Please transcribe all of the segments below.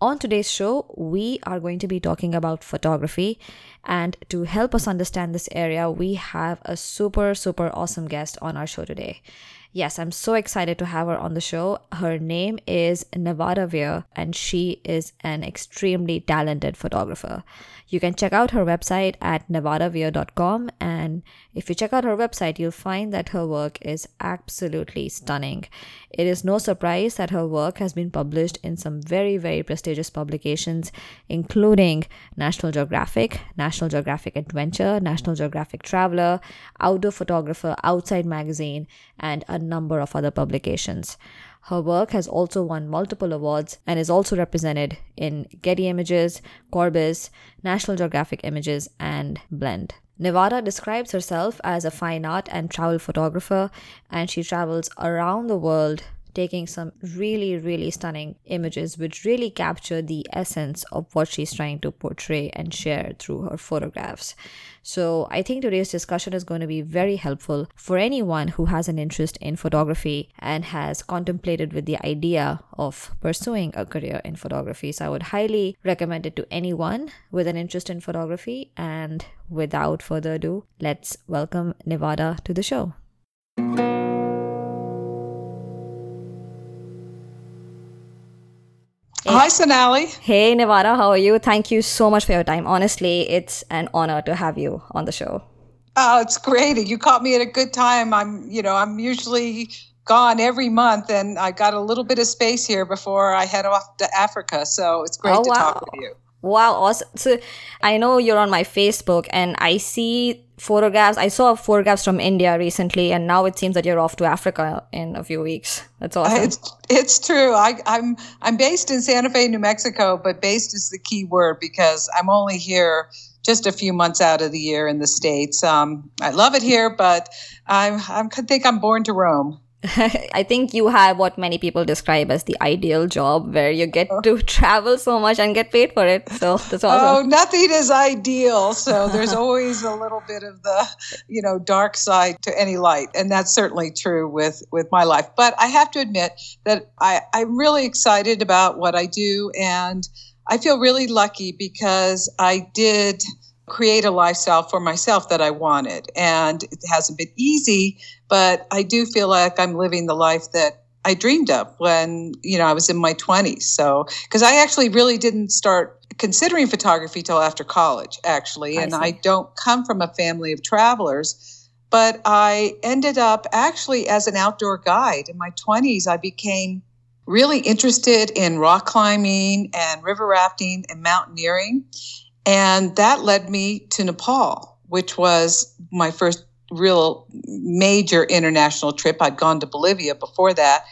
on today's show, we are going to be talking about photography. And to help us understand this area, we have a super, super awesome guest on our show today. Yes, I'm so excited to have her on the show. Her name is Nevada Weir, and she is an extremely talented photographer. You can check out her website at nevadaweir.com. And if you check out her website, you'll find that her work is absolutely stunning. It is no surprise that her work has been published in some very, very prestigious publications, including National Geographic, National Geographic Adventure, National Geographic Traveler, Outdoor Photographer, Outside Magazine, and a number of other publications. Her work has also won multiple awards and is also represented in Getty Images, Corbis, National Geographic Images, and Blend. Nevada describes herself as a fine art and travel photographer, and she travels around the world taking some really, really stunning images which really capture the essence of what she's trying to portray and share through her photographs. So, I think today's discussion is going to be very helpful for anyone who has an interest in photography and has contemplated with the idea of pursuing a career in photography. So, I would highly recommend it to anyone with an interest in photography. And without further ado, let's welcome Nevada to the show. Sonali. Hey, Nevada, how are you? Thank you so much for your time. Honestly, it's an honor to have you on the show. Oh, it's great. You caught me at a good time. I'm, you know, I'm usually gone every month, and I got a little bit of space here before I head off to Africa. So it's great oh, to wow. talk with you. Wow, awesome. So I know you're on my Facebook, and I see photographs. I saw photographs from India recently, and now it seems that you're off to Africa in a few weeks. That's awesome. It's, it's true. I, I'm I'm based in Santa Fe, New Mexico, but based is the key word because I'm only here just a few months out of the year in the states. Um, I love it here, but I'm, I'm I think I'm born to roam. I think you have what many people describe as the ideal job where you get to travel so much and get paid for it. So that's oh, awesome. Oh, nothing is ideal. So there's always a little bit of the, you know, dark side to any light. And that's certainly true with, with my life. But I have to admit that I, I'm really excited about what I do. And I feel really lucky because I did create a lifestyle for myself that I wanted. And it hasn't been easy, but I do feel like I'm living the life that I dreamed of when, you know, I was in my 20s. So, because I actually really didn't start considering photography till after college, actually. And I, I don't come from a family of travelers. But I ended up actually as an outdoor guide. In my 20s, I became really interested in rock climbing and river rafting and mountaineering. And that led me to Nepal, which was my first real major international trip. I'd gone to Bolivia before that,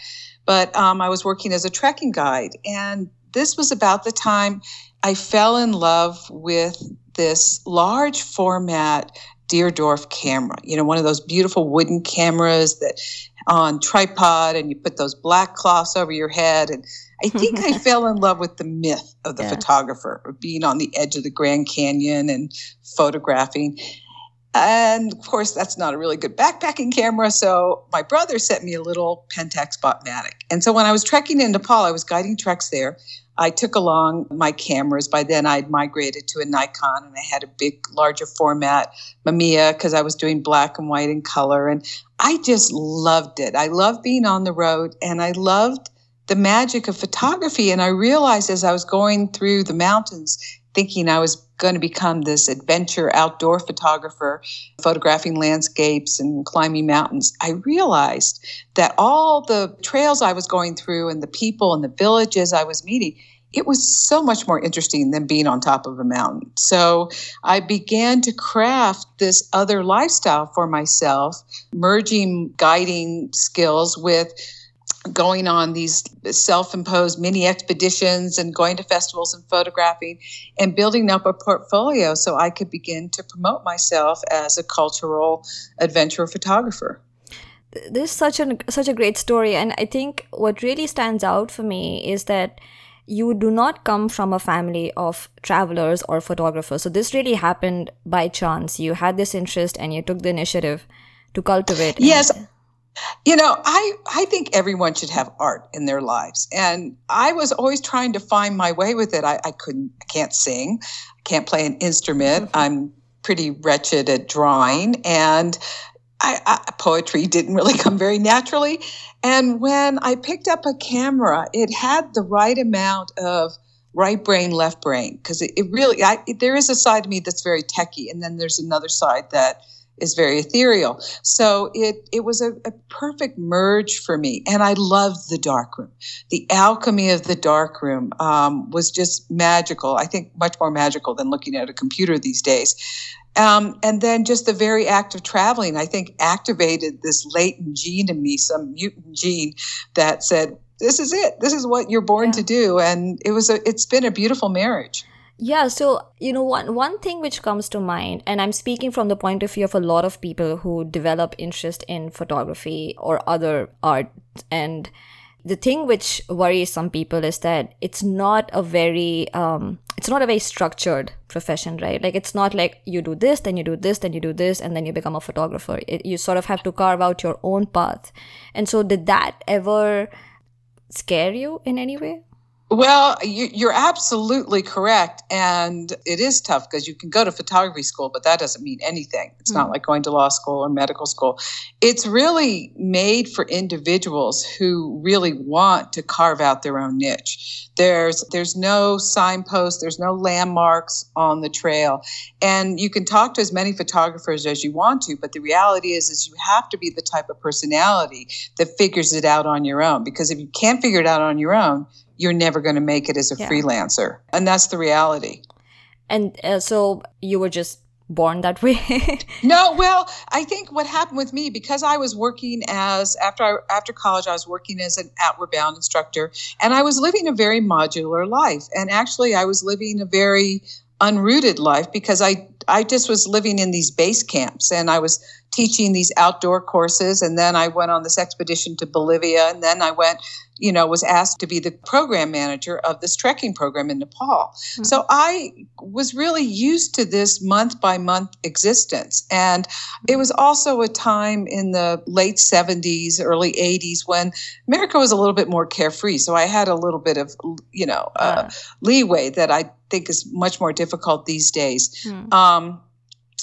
but um, I was working as a trekking guide. And this was about the time I fell in love with this large format Deardorff camera, you know, one of those beautiful wooden cameras that on tripod and you put those black cloths over your head and I think I fell in love with the myth of the yeah. photographer, of being on the edge of the Grand Canyon and photographing. And of course, that's not a really good backpacking camera. So my brother sent me a little Pentax Spotmatic. And so when I was trekking in Nepal, I was guiding treks there. I took along my cameras. By then, I had migrated to a Nikon and I had a big, larger format Mamiya because I was doing black and white and color. And I just loved it. I loved being on the road and I loved the magic of photography. And I realized as I was going through the mountains, thinking I was going to become this adventure outdoor photographer, photographing landscapes and climbing mountains, I realized that all the trails I was going through and the people and the villages I was meeting, it was so much more interesting than being on top of a mountain. So I began to craft this other lifestyle for myself, merging guiding skills with going on these self-imposed mini expeditions and going to festivals and photographing and building up a portfolio so I could begin to promote myself as a cultural adventure photographer. This is such a such a great story and I think what really stands out for me is that you do not come from a family of travelers or photographers. So this really happened by chance. You had this interest and you took the initiative to cultivate. Yes. You know, I, I think everyone should have art in their lives. And I was always trying to find my way with it. I, I couldn't, I can't sing, I can't play an instrument. Mm-hmm. I'm pretty wretched at drawing. And I, I, poetry didn't really come very naturally. And when I picked up a camera, it had the right amount of right brain, left brain, because it, it, really, I, it, there is a side of me that's very techy, and then there's another side that is very ethereal. So it it was a, a, perfect merge for me, and I loved the dark room. The alchemy of the darkroom um, was just magical. I think much more magical than looking at a computer these days. Um, and then just the very act of traveling, I think, activated this latent gene in me, some mutant gene that said, "This is it. This is what you're born yeah. to do." And it was a. It's been a beautiful marriage. Yeah, so you know one one thing which comes to mind and I'm speaking from the point of view of a lot of people who develop interest in photography or other art and the thing which worries some people is that it's not a very um, it's not a very structured profession right? Like it's not like you do this then you do this then you do this and then you become a photographer. It, you sort of have to carve out your own path. And so did that ever scare you in any way well, you, are absolutely correct. And it is tough because you can go to photography school, but that doesn't mean anything. It's mm-hmm. not hmm. like going to law school or medical school. It's really made for individuals who really want to carve out their own niche. There's there's no signpost, there's no landmarks on the trail. And you can talk to as many photographers as you want to, but the reality is is you have to be the type of personality that figures it out on your own. Because if you can't figure it out on your own, you're never going to make it as a yeah. freelancer. And that's the reality. And uh, so you were just born that way? no, well, I think what happened with me because I was working as after I, after college I was working as an outward bound instructor and I was living a very modular life and actually I was living a very unrooted life because I I just was living in these base camps and I was teaching these outdoor courses and then I went on this expedition to Bolivia and then I went you know, was asked to be the program manager of this trekking program in Nepal. Mm-hmm. So I was really used to this month by month existence. And it was also a time in the late 70s, early 80s when America was a little bit more carefree. So I had a little bit of, you know, uh, leeway that I think is much more difficult these days. Mm-hmm. Um,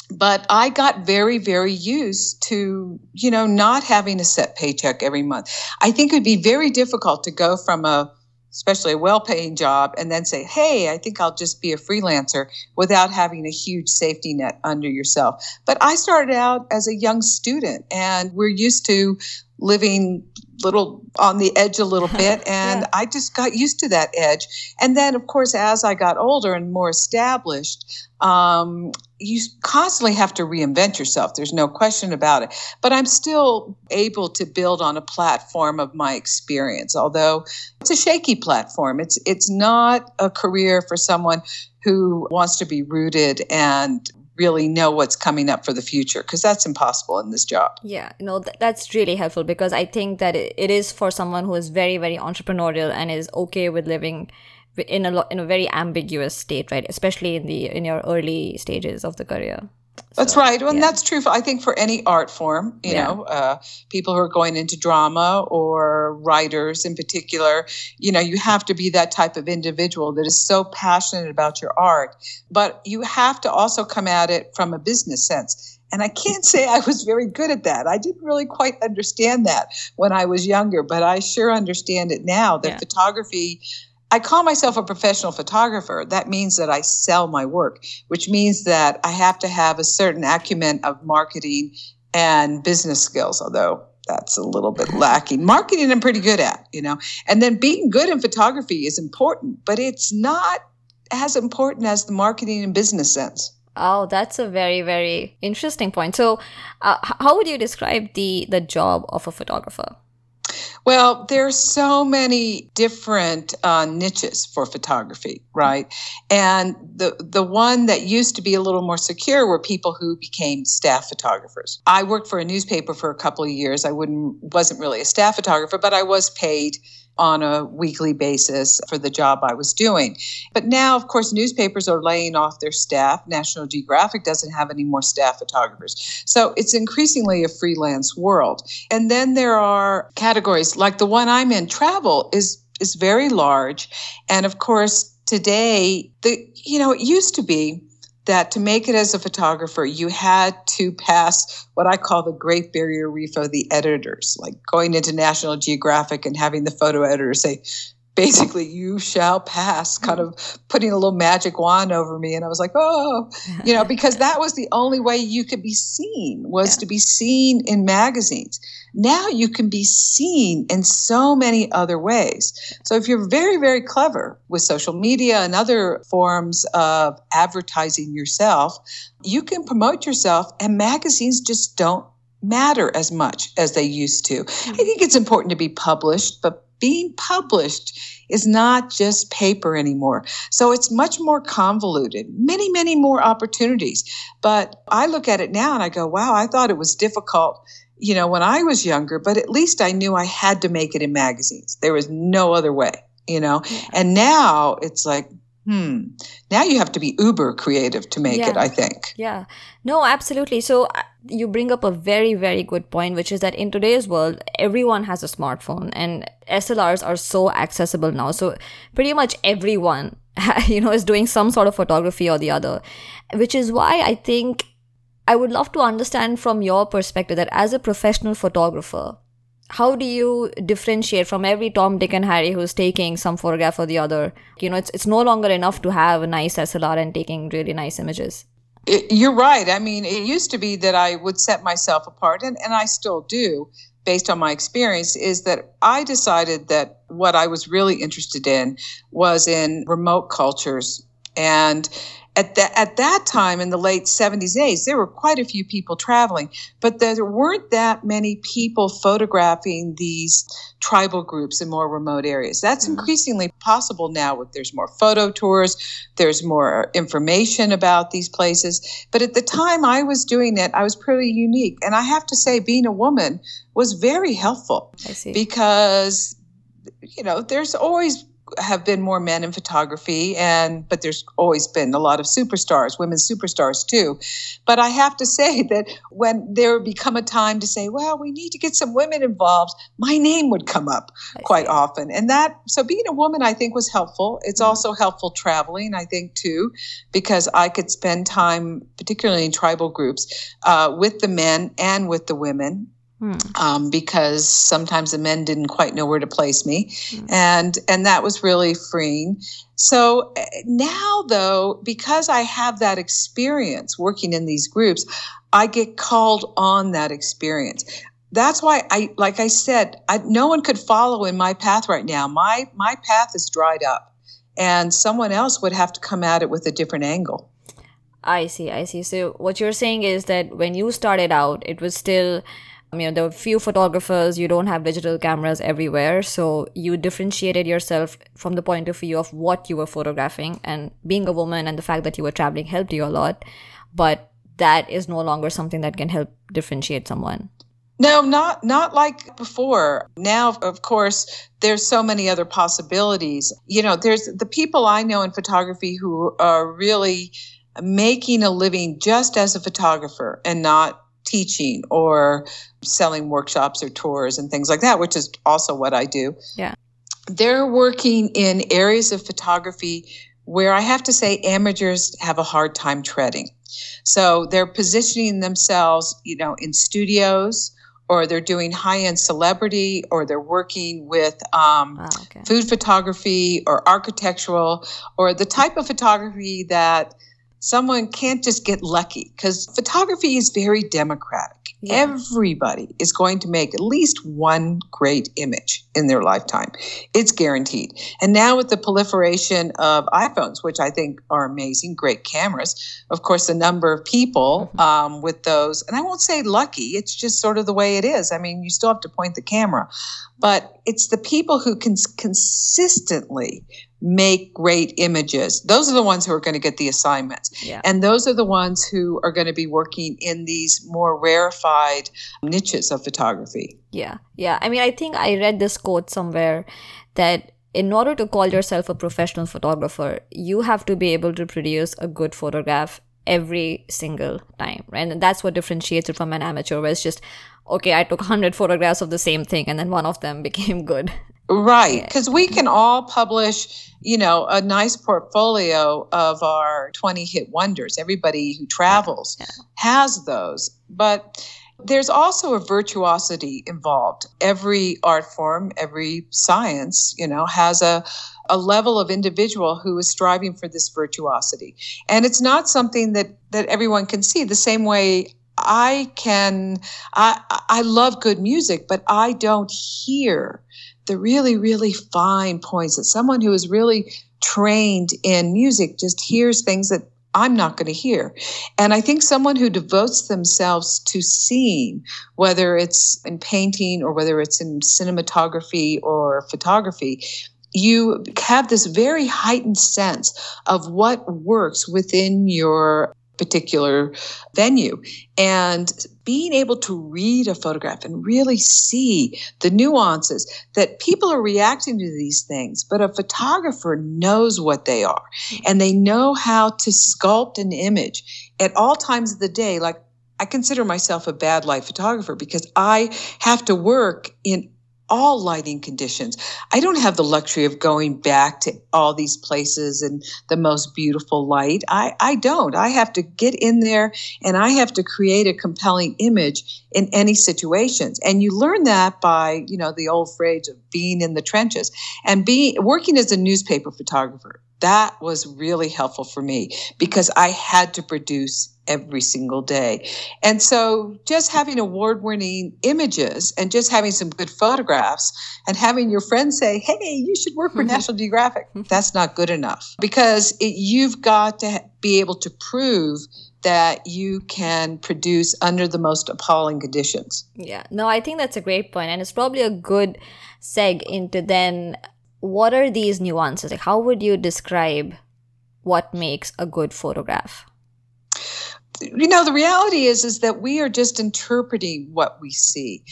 but I got very, very used to, you know, not having a set paycheck every month. I think it would be very difficult to go from a, especially a well paying job, and then say, hey, I think I'll just be a freelancer without having a huge safety net under yourself. But I started out as a young student, and we're used to living little on the edge a little bit and yeah. i just got used to that edge. And then of course as i got older and more established um, you constantly have to reinvent yourself. There's no question about it. But i'm still able to build on a platform of my experience although it's a shaky platform. It's it's not a career for someone who wants to be rooted and really know what's coming up for the future because that's impossible in this job. Yeah, no, th- that's really helpful because I think that it, it is for someone who is very, very entrepreneurial and is okay with living in a lo- in a very ambiguous state, right? Especially in the in your early stages of the career. That's right. Well, yeah. and that's true, for, I think, for any art form, you yeah. know, uh, people who are going into drama or writers in particular, you know, you have to be that type of individual that is so passionate about your art. But you have to also come at it from a business sense. And I can't say I was very good at that. I didn't really quite understand that when I was younger, but I sure understand it now that yeah. photography I call myself a professional photographer. That means that I sell my work, which means that I have to have a certain acumen of marketing and business skills, although that's a little bit lacking. Marketing I'm pretty good at, you know. And then being good in photography is important, but it's not as important as the marketing and business sense. Oh, that's a very very interesting point. So, uh, how would you describe the the job of a photographer? Well, there's so many different uh, niches for photography, right? And the the one that used to be a little more secure were people who became staff photographers. I worked for a newspaper for a couple of years. I wouldn't wasn't really a staff photographer, but I was paid on a weekly basis for the job I was doing. But now, of course, newspapers are laying off their staff. National Geographic doesn't have any more staff photographers. So it's increasingly a freelance world. And then there are categories like the one I'm in, travel is is very large. And of course, today, the you know, it used to be that to make it as a photographer, you had to pass what I call the Great Barrier Reef of the editors, like going into National Geographic and having the photo editor say, basically, you shall pass, kind of putting a little magic wand over me. And I was like, oh, you know, because that was the only way you could be seen was yeah. to be seen in magazines. Now you can be seen in so many other ways. So if you're very, very clever with social media and other forms of advertising yourself, you can promote yourself, and magazines just don't matter as much as they used to. Mm-hmm. I think it's important to be published, but being published is not just paper anymore. So it's much more convoluted, many, many more opportunities. But I look at it now and I go, wow, I thought it was difficult you know, when I was younger, but at least I knew I had to make it in magazines. There was no other way, you know. Yeah. And now it's like, hmm, now you have to be uber creative to make yeah. it, I think. Yeah. No, absolutely. So uh, you bring up a very, very good point, which is that in today's world, everyone has a smartphone and SLRs are so accessible now. So pretty much everyone, you know, is doing some sort of photography or the other, which is why I think I would love to understand from your perspective that as a professional photographer, how do you differentiate from every Tom, Dick, and Harry who's taking some photograph or the other? You know, it's it's no longer enough to have a nice SLR and taking really nice images. It, you're right. I mean, it used to be that I would set myself apart, and, and I still do, based on my experience, is that I decided that what I was really interested in was in remote cultures and at that at that time in the late 70s 80s there were quite a few people traveling but there weren't that many people photographing these tribal groups in more remote areas. That's mm-hmm. increasingly possible now with there's more photo tours there's more information about these places. But at the time i was doing it i was pretty unique. And i have to say being a woman was very helpful because you know there's always have been more men in photography and but there's always been a lot of superstars women superstars too. But i have to say that when there would become a time to say well we need to get some women involved my name would come up quite often. And that so being a woman i think was helpful. It's mm-hmm. also helpful traveling i think too because i could spend time particularly in tribal groups uh, with the men and with the women Hmm. Um, because sometimes the men didn't quite know where to place me, hmm. and and that was really freeing. So eh, now, though, because I have that experience working in these groups, I get called on that experience. That's why I, like I said, I, no one could follow in my path right now. My my path is dried up, and someone else would have to come at it with a different angle. I see, I see. So what you're saying is that when you started out, it was still you know there were few photographers you don't have digital cameras everywhere so you differentiated yourself from the point of view of what you were photographing and being a woman and the fact that you were traveling helped you a lot but that is no longer something that can help differentiate someone no, not not like before. Now, of course, there's so many other possibilities. You know, there's the people I know in photography who are really making a living just as a photographer and not teaching or selling workshops or tours and things like that, which is also what I do. Yeah. They're working in areas of photography where I have to say amateurs have a hard time treading. So they're positioning themselves, you know, in studios or they're doing high-end celebrity or they're working with um, oh, okay. food photography or architectural or the type of photography that someone can't just get lucky because photography is very democratic. Yeah. Everybody is going to make at least one great image in their lifetime. It's guaranteed. And now, with the proliferation of iPhones, which I think are amazing, great cameras, of course, the number of people mm-hmm. um, with those, and I won't say lucky, it's just sort of the way it is. I mean, you still have to point the camera, but it's the people who can consistently make great images. Those are the ones who are going to get the assignments. Yeah. And those are the ones who are going to be working in these more rarefied niches of photography. Yeah. Yeah. I mean, I think I read this quote somewhere that in order to call yourself a professional photographer, you have to be able to produce a good photograph every single time, right? And that's what differentiates it from an amateur, where it's just, okay, I took 100 photographs of the same thing and then one of them became good. Right, because we can all publish, you know, a nice portfolio of our 20 hit wonders. Everybody who travels yeah. has those. But there's also a virtuosity involved. Every art form, every science, you know, has a a level of individual who is striving for this virtuosity. And it's not something that that everyone can see the same way I can I I love good music, but I don't hear the really, really fine points that someone who is really trained in music just hears things that I'm not going to hear. And I think someone who devotes themselves to seeing, whether it's in painting or whether it's in cinematography or photography, you have this very heightened sense of what works within your particular venue. And being able to read a photograph and really see the nuances that people are reacting to these things, but a photographer knows what they are and they know how to sculpt an image at all times of the day. Like I consider myself a bad light photographer because I have to work in all lighting conditions. I don't have the luxury of going back to all these places and the most beautiful light. I, I don't. I have to get in there and I have to create a compelling image in any situations. And you learn that by, you know, the old phrase of being in the trenches and being working as a newspaper photographer. That was really helpful for me because I had to produce every single day. And so just having award winning images and just having some good photographs and having your friends say, hey, you should work for National Geographic, that's not good enough because it, you've got to be able to prove that you can produce under the most appalling conditions. Yeah, no, I think that's a great point, and it's probably a good seg into then what are these nuances? Like, how would you describe what makes a good photograph? You know the reality is is that we are just interpreting what we see.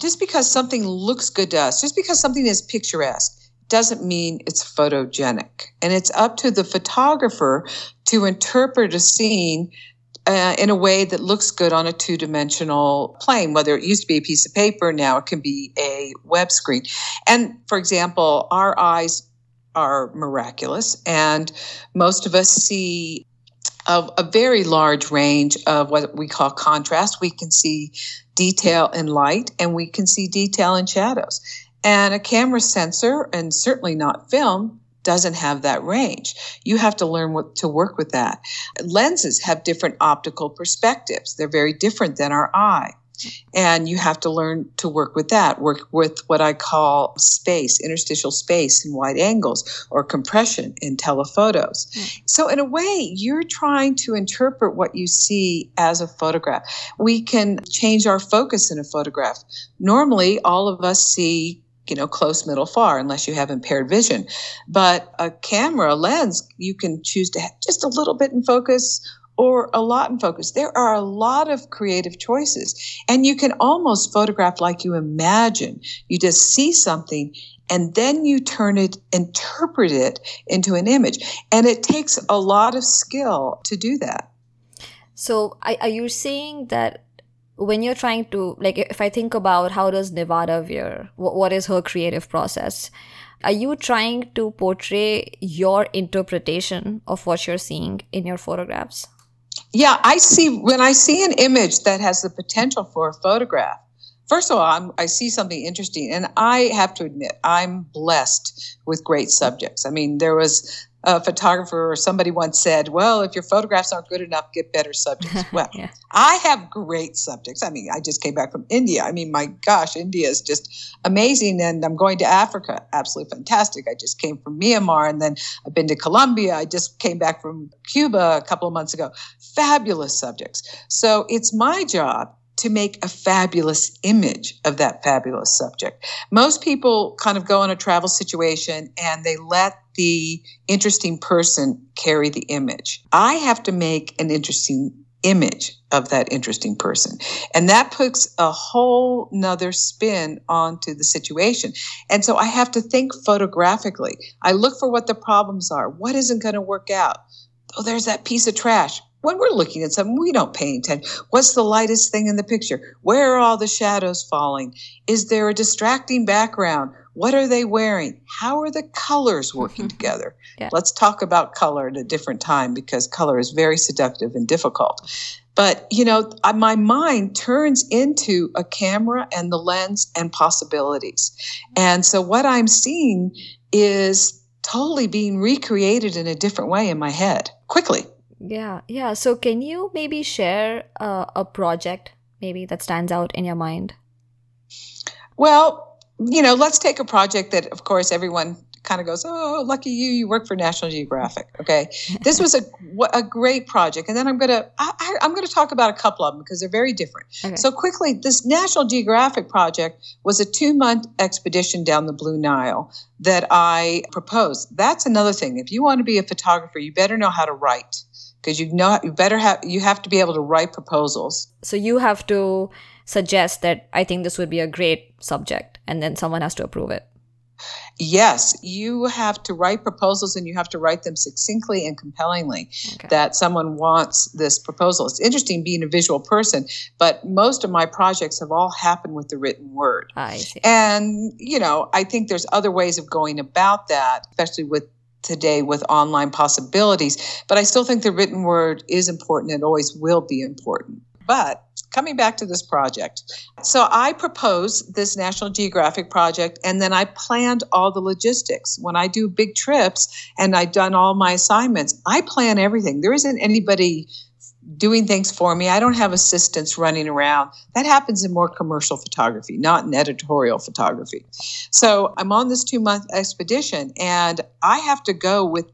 Just because something looks good to us just because something is picturesque doesn't mean it's photogenic. And it's up to the photographer to interpret a scene uh, in a way that looks good on a two-dimensional plane whether it used to be a piece of paper now it can be a web screen. And for example our eyes are miraculous and most of us see of a very large range of what we call contrast. We can see detail in light and we can see detail in shadows. And a camera sensor, and certainly not film, doesn't have that range. You have to learn what, to work with that. Lenses have different optical perspectives, they're very different than our eye. And you have to learn to work with that, work with what I call space, interstitial space in wide angles or compression in telephotos. Mm. So, in a way, you're trying to interpret what you see as a photograph. We can change our focus in a photograph. Normally, all of us see you know, close, middle, far, unless you have impaired vision. But a camera, a lens, you can choose to have just a little bit in focus or a lot in focus. There are a lot of creative choices, and you can almost photograph like you imagine. You just see something and then you turn it, interpret it into an image. And it takes a lot of skill to do that. So, are you saying that when you're trying to, like, if I think about how does Nevada Weir, what is her creative process? Are you trying to portray your interpretation of what you're seeing in your photographs? Yeah, I see when I see an image that has the potential for a photograph. First of all, I'm, i see something interesting, and I have to admit, I'm blessed with great subjects. I mean, there was a photographer or somebody once said, well, if your photographs aren't good enough, get better subjects. Well, yeah. I have great subjects. I mean, I just came back from India. I mean, my gosh, India is just amazing. And I'm going to Africa. Absolutely fantastic. I just came from Myanmar and then I've been to Colombia. I just came back from Cuba a couple of months ago. Fabulous subjects. So it's my job to make a fabulous image of that fabulous subject. Most people kind of go in a travel situation and they let the interesting person carry the image. I have to make an interesting image of that interesting person. And that puts a whole nother spin onto the situation. And so I have to think photographically. I look for what the problems are. What isn't going to work out? Oh, there's that piece of trash when we're looking at something, we don't pay attention. What's the lightest thing in the picture? Where are all the shadows falling? Is there a distracting background? What are they wearing? How are the colors working together? Yeah. Let's talk about color at a different time because color is very seductive and difficult. But, you know, my mind turns into a camera and the lens and possibilities. And so what I'm seeing is totally being recreated in a different way in my head quickly. Yeah, yeah. So, can you maybe share uh, a project maybe that stands out in your mind? Well, you know, let's take a project that, of course, everyone kind of goes, "Oh, lucky you! You work for National Geographic." Okay, this was a a great project, and then I'm gonna I, am gonna talk about a couple of them because they're very different. Okay. So quickly, this National Geographic project was a two month expedition down the Blue Nile that I proposed. That's another thing. If you want to be a photographer, you better know how to write because you know you better have you have to be able to write proposals. So you have to suggest that I think this would be a great subject, and then someone has to approve it. Yes, you have to write proposals and you have to write them succinctly and compellingly okay. that someone wants this proposal. It's interesting being a visual person, but most of my projects have all happened with the written word. I see. And, you know, I think there's other ways of going about that, especially with today with online possibilities. But I still think the written word is important and always will be important. But coming back to this project. So I proposed this National Geographic project and then I planned all the logistics. When I do big trips and I've done all my assignments, I plan everything. There isn't anybody doing things for me. I don't have assistants running around. That happens in more commercial photography, not in editorial photography. So I'm on this two month expedition and I have to go with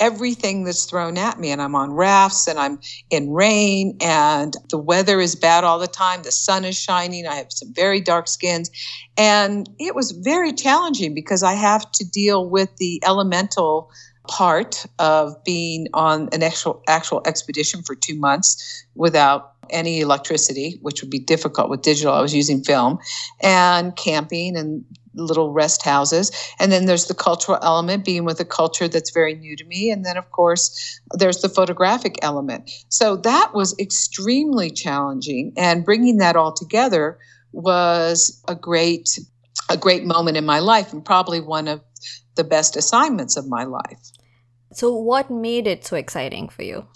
everything that's thrown at me. And I'm on rafts and I'm in rain and the weather is bad all the time. The sun is shining. I have some very dark skins. And it was very challenging because I have to deal with the elemental part of being on an actual actual expedition for two months without any electricity, which would be difficult with digital. I was using film and camping and little rest houses. And then there's the cultural element, being with a culture that's very new to me. And then, of course, there's the photographic element. So that was extremely challenging. And bringing that all together was a great a great moment in my life and probably one of the best assignments of my life. So, what made it so exciting for you?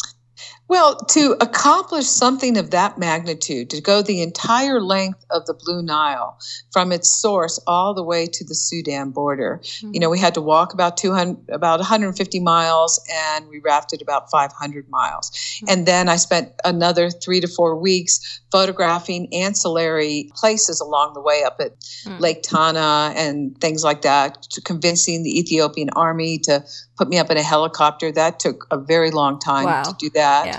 Well, to accomplish something of that magnitude, to go the entire length of the Blue Nile from its source all the way to the Sudan border, mm-hmm. you know, we had to walk about 200, about 150 miles, and we rafted about 500 miles. Mm-hmm. And then I spent another three to four weeks photographing ancillary places along the way up at mm-hmm. Lake Tana and things like that, convincing the Ethiopian army to put me up in a helicopter. That took a very long time wow. to do that. Yeah.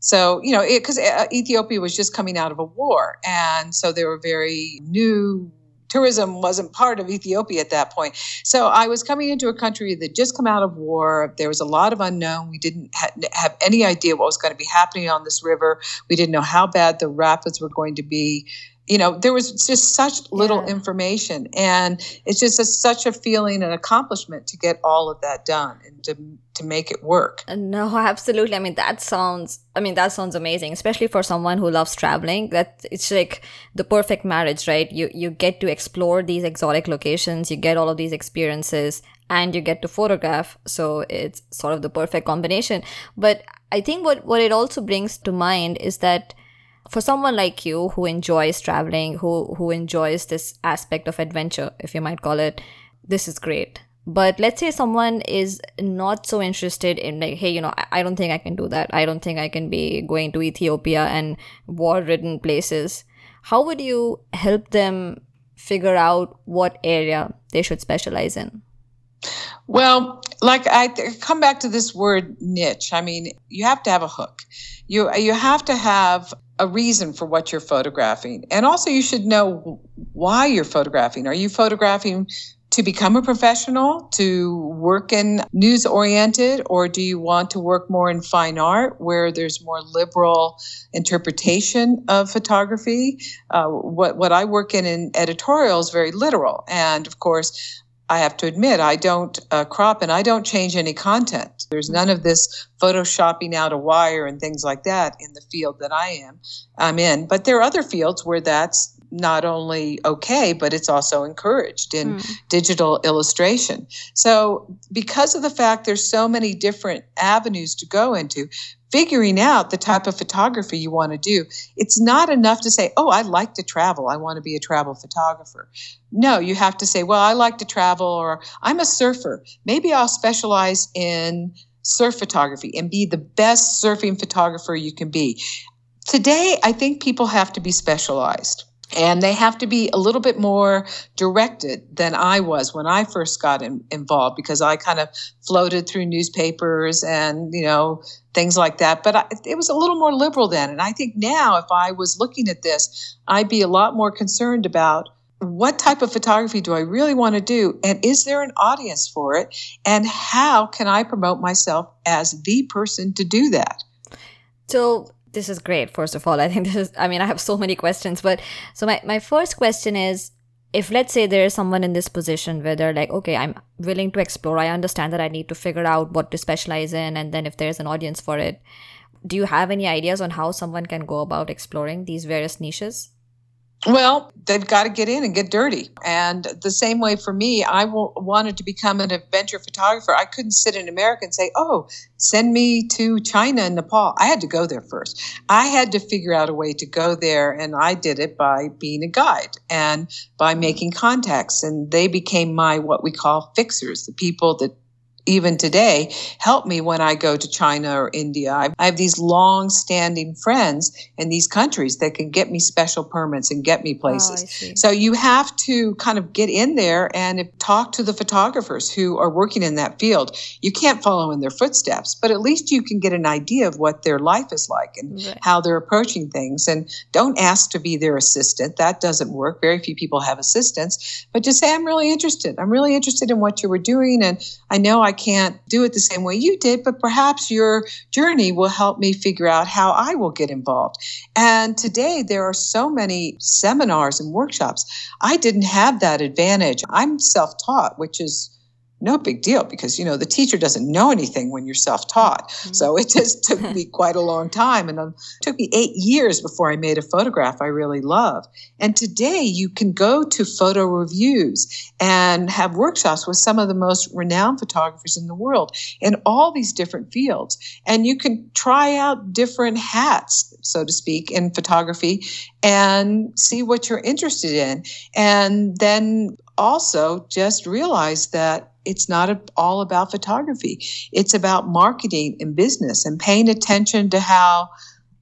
So, you know, because uh, Ethiopia was just coming out of a war. And so they were very new. Tourism wasn't part of Ethiopia at that point. So I was coming into a country that just come out of war. There was a lot of unknown. We didn't ha- have any idea what was going to be happening on this river. We didn't know how bad the rapids were going to be you know there was just such little yeah. information and it's just a, such a feeling and accomplishment to get all of that done and to to make it work. No absolutely. I mean that sounds i mean that sounds amazing especially for someone who loves traveling. That it's like the perfect marriage right? You you get to explore these exotic locations you get all of these experiences and you get to photograph. So it's sort of the perfect combination. But i think what what it also brings to mind is that for someone like you who enjoys traveling, who who enjoys this aspect of adventure, if you might call it, this is great. But let's say someone is not so interested in like hey you know I, I don't think i can do that. I don't think i can be going to ethiopia and war ridden places. How would you help them figure out what area they should specialize in? Well like i come back to this word niche. I mean you have to have a hook. You you have to have a reason for what you're photographing. And also you should know why you're photographing. Are you photographing to become a professional, to work in news oriented, or do you want to work more in fine art where there's more liberal interpretation of photography? Uh, what, what I work in in editorial is very literal. And of course, I have to admit, I don't uh, crop and I don't change any content. There's none of this photoshopping out a wire and things like that in the field that I am I'm in. But there are other fields where that's not only okay, but it's also encouraged in mm. digital illustration. So, because of the fact there's so many different avenues to go into, figuring out the type of photography you want to do, it's not enough to say, oh, I like to travel. I want to be a travel photographer. No, you have to say, well, I like to travel, or I'm a surfer. Maybe I'll specialize in surf photography and be the best surfing photographer you can be. Today, I think people have to be specialized and they have to be a little bit more directed than I was when I first got in, involved because I kind of floated through newspapers and you know things like that. But I, it was a little more liberal then, and I think now if I was looking at this, I'd be a lot more concerned about what type of photography do I really want to do, and is there an audience for it, and how can I promote myself as the person to do that. So this is great first of all. I think this is i mean i have so many questions but so my, my first question is if let's say there is someone in this position where they're like okay i'm willing to explore i understand that i need to figure out what to specialize in and then if there's an audience for it do you have any ideas on how someone can go about exploring these various niches well, they've got to get in and get dirty. And the same way for me, I w- wanted to become an adventure photographer. I couldn't sit in America and say, oh, send me to China and Nepal. I had to go there first. I had to figure out a way to go there. And I did it by being a guide and by making contacts. And they became my what we call fixers, the people that even today help me when I go to China or India. I, have these long standing friends in these countries that can get me special permits and get me oh, places. Oh, so you have to kind of get in there and talk to the photographers who are working in that field. You can't follow in their footsteps, but at least you can get an idea of what their life is like and right. how they're approaching things. And don't ask to be their assistant. That doesn't work. Very few people have assistants, but just say, I'm really interested. I'm really interested in what you were doing. And I know I can't do it the same way you did, but perhaps your journey will help me figure out how I will get involved. And today there are so many seminars and workshops. I didn't have that advantage. I'm self taught, which is no big deal because you know the teacher doesn't know anything when you're self-taught. Mm-hmm. so it just took me quite a long time and it took me eight years before i made a photograph i really love. And today you can go to photo reviews and have workshops with some of the most renowned photographers in the world in all these different fields. And you can try out different hats so to speak in photography and see what you're interested in. And then also just realize that it's not all about photography. It's about marketing and business and paying attention to how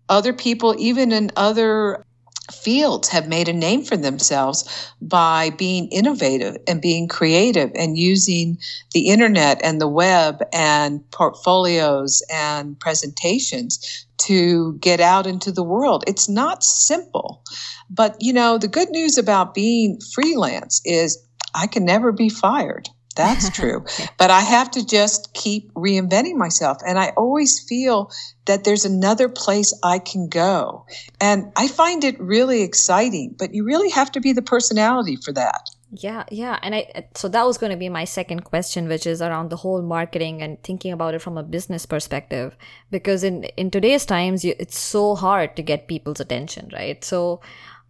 other people, even in other fields, have made a name for themselves by being innovative and being creative and using the internet and the web and portfolios and presentations to get out into the world. It's not simple. But, you know, the good news about being freelance is I can never be fired. That's true. but I have to just keep reinventing myself. And I always feel that there's another place I can go. And I find it really exciting, but you really have to be the personality for that. Yeah, yeah. And I uh, so that was going to be my second question which is around the whole marketing and thinking about it from a business perspective because in in today's times you, it's so hard to get people's attention, right? So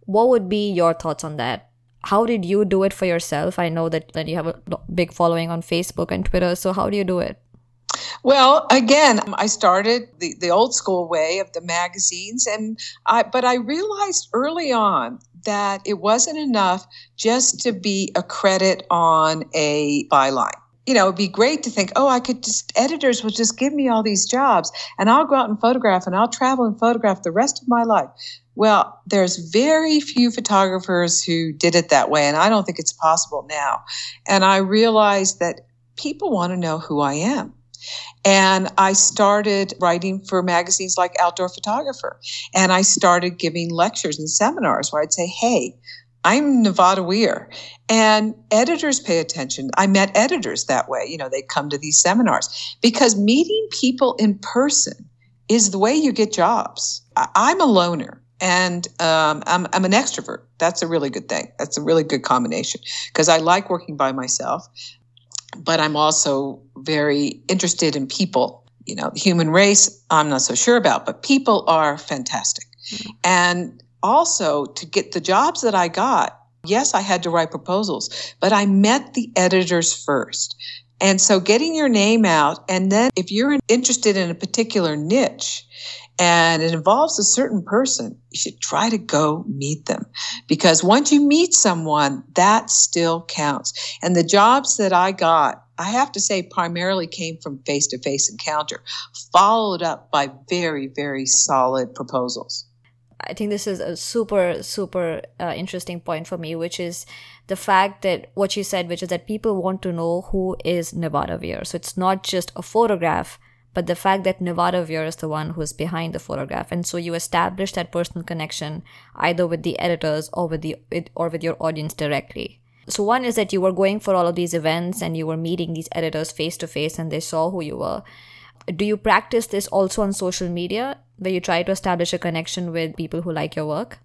what would be your thoughts on that? how did you do it for yourself? I know that, that you have a big following on Facebook and Twitter. So, how do you do it? Well, again, I started the, the old school way of the magazines, and I, but I realized early on that it wasn't enough just to be a credit on a byline you know, it'd be great to think, oh, I could just, editors will just give me all these jobs and I'll go out and photograph and I'll travel and photograph the rest of my life. Well, there's very few photographers who did it that way, and I don't think it's possible now. And I realized that people want to know who I am. And I started writing for magazines like Outdoor Photographer. And I started giving lectures and seminars where I'd say, hey, I'm Nevada Weir. And editors pay attention. I met editors that way. You know, they come to these seminars because meeting people in person is the way you get jobs. I'm a loner and um, I'm, I'm an extrovert. That's a really good thing. That's a really good combination because I like working by myself, but I'm also very interested in people. You know, human race, I'm not so sure about, but people are fantastic. Mm-hmm. And also to get the jobs that I got, yes, I had to write proposals, but I met the editors first. And so getting your name out, and then if you're interested in a particular niche, and it involves a certain person, you should try to go meet them because once you meet someone, that still counts. And the jobs that I got, I have to say, primarily came from face to face encounter, followed up by very, very solid proposals. I think this is a super, super uh, interesting point for me, which is the fact that what you said, which is that people want to know who is Nevada Weir. So it's not just a photograph but the fact that Nevada Weir is the one who's behind the photograph. And so you establish that personal connection either with the editors or with the or with your audience directly. So one is that you were going for all of these events and you were meeting these editors face to face and they saw who you were. Do you practice this also on social media where you try to establish a connection with people who like your work?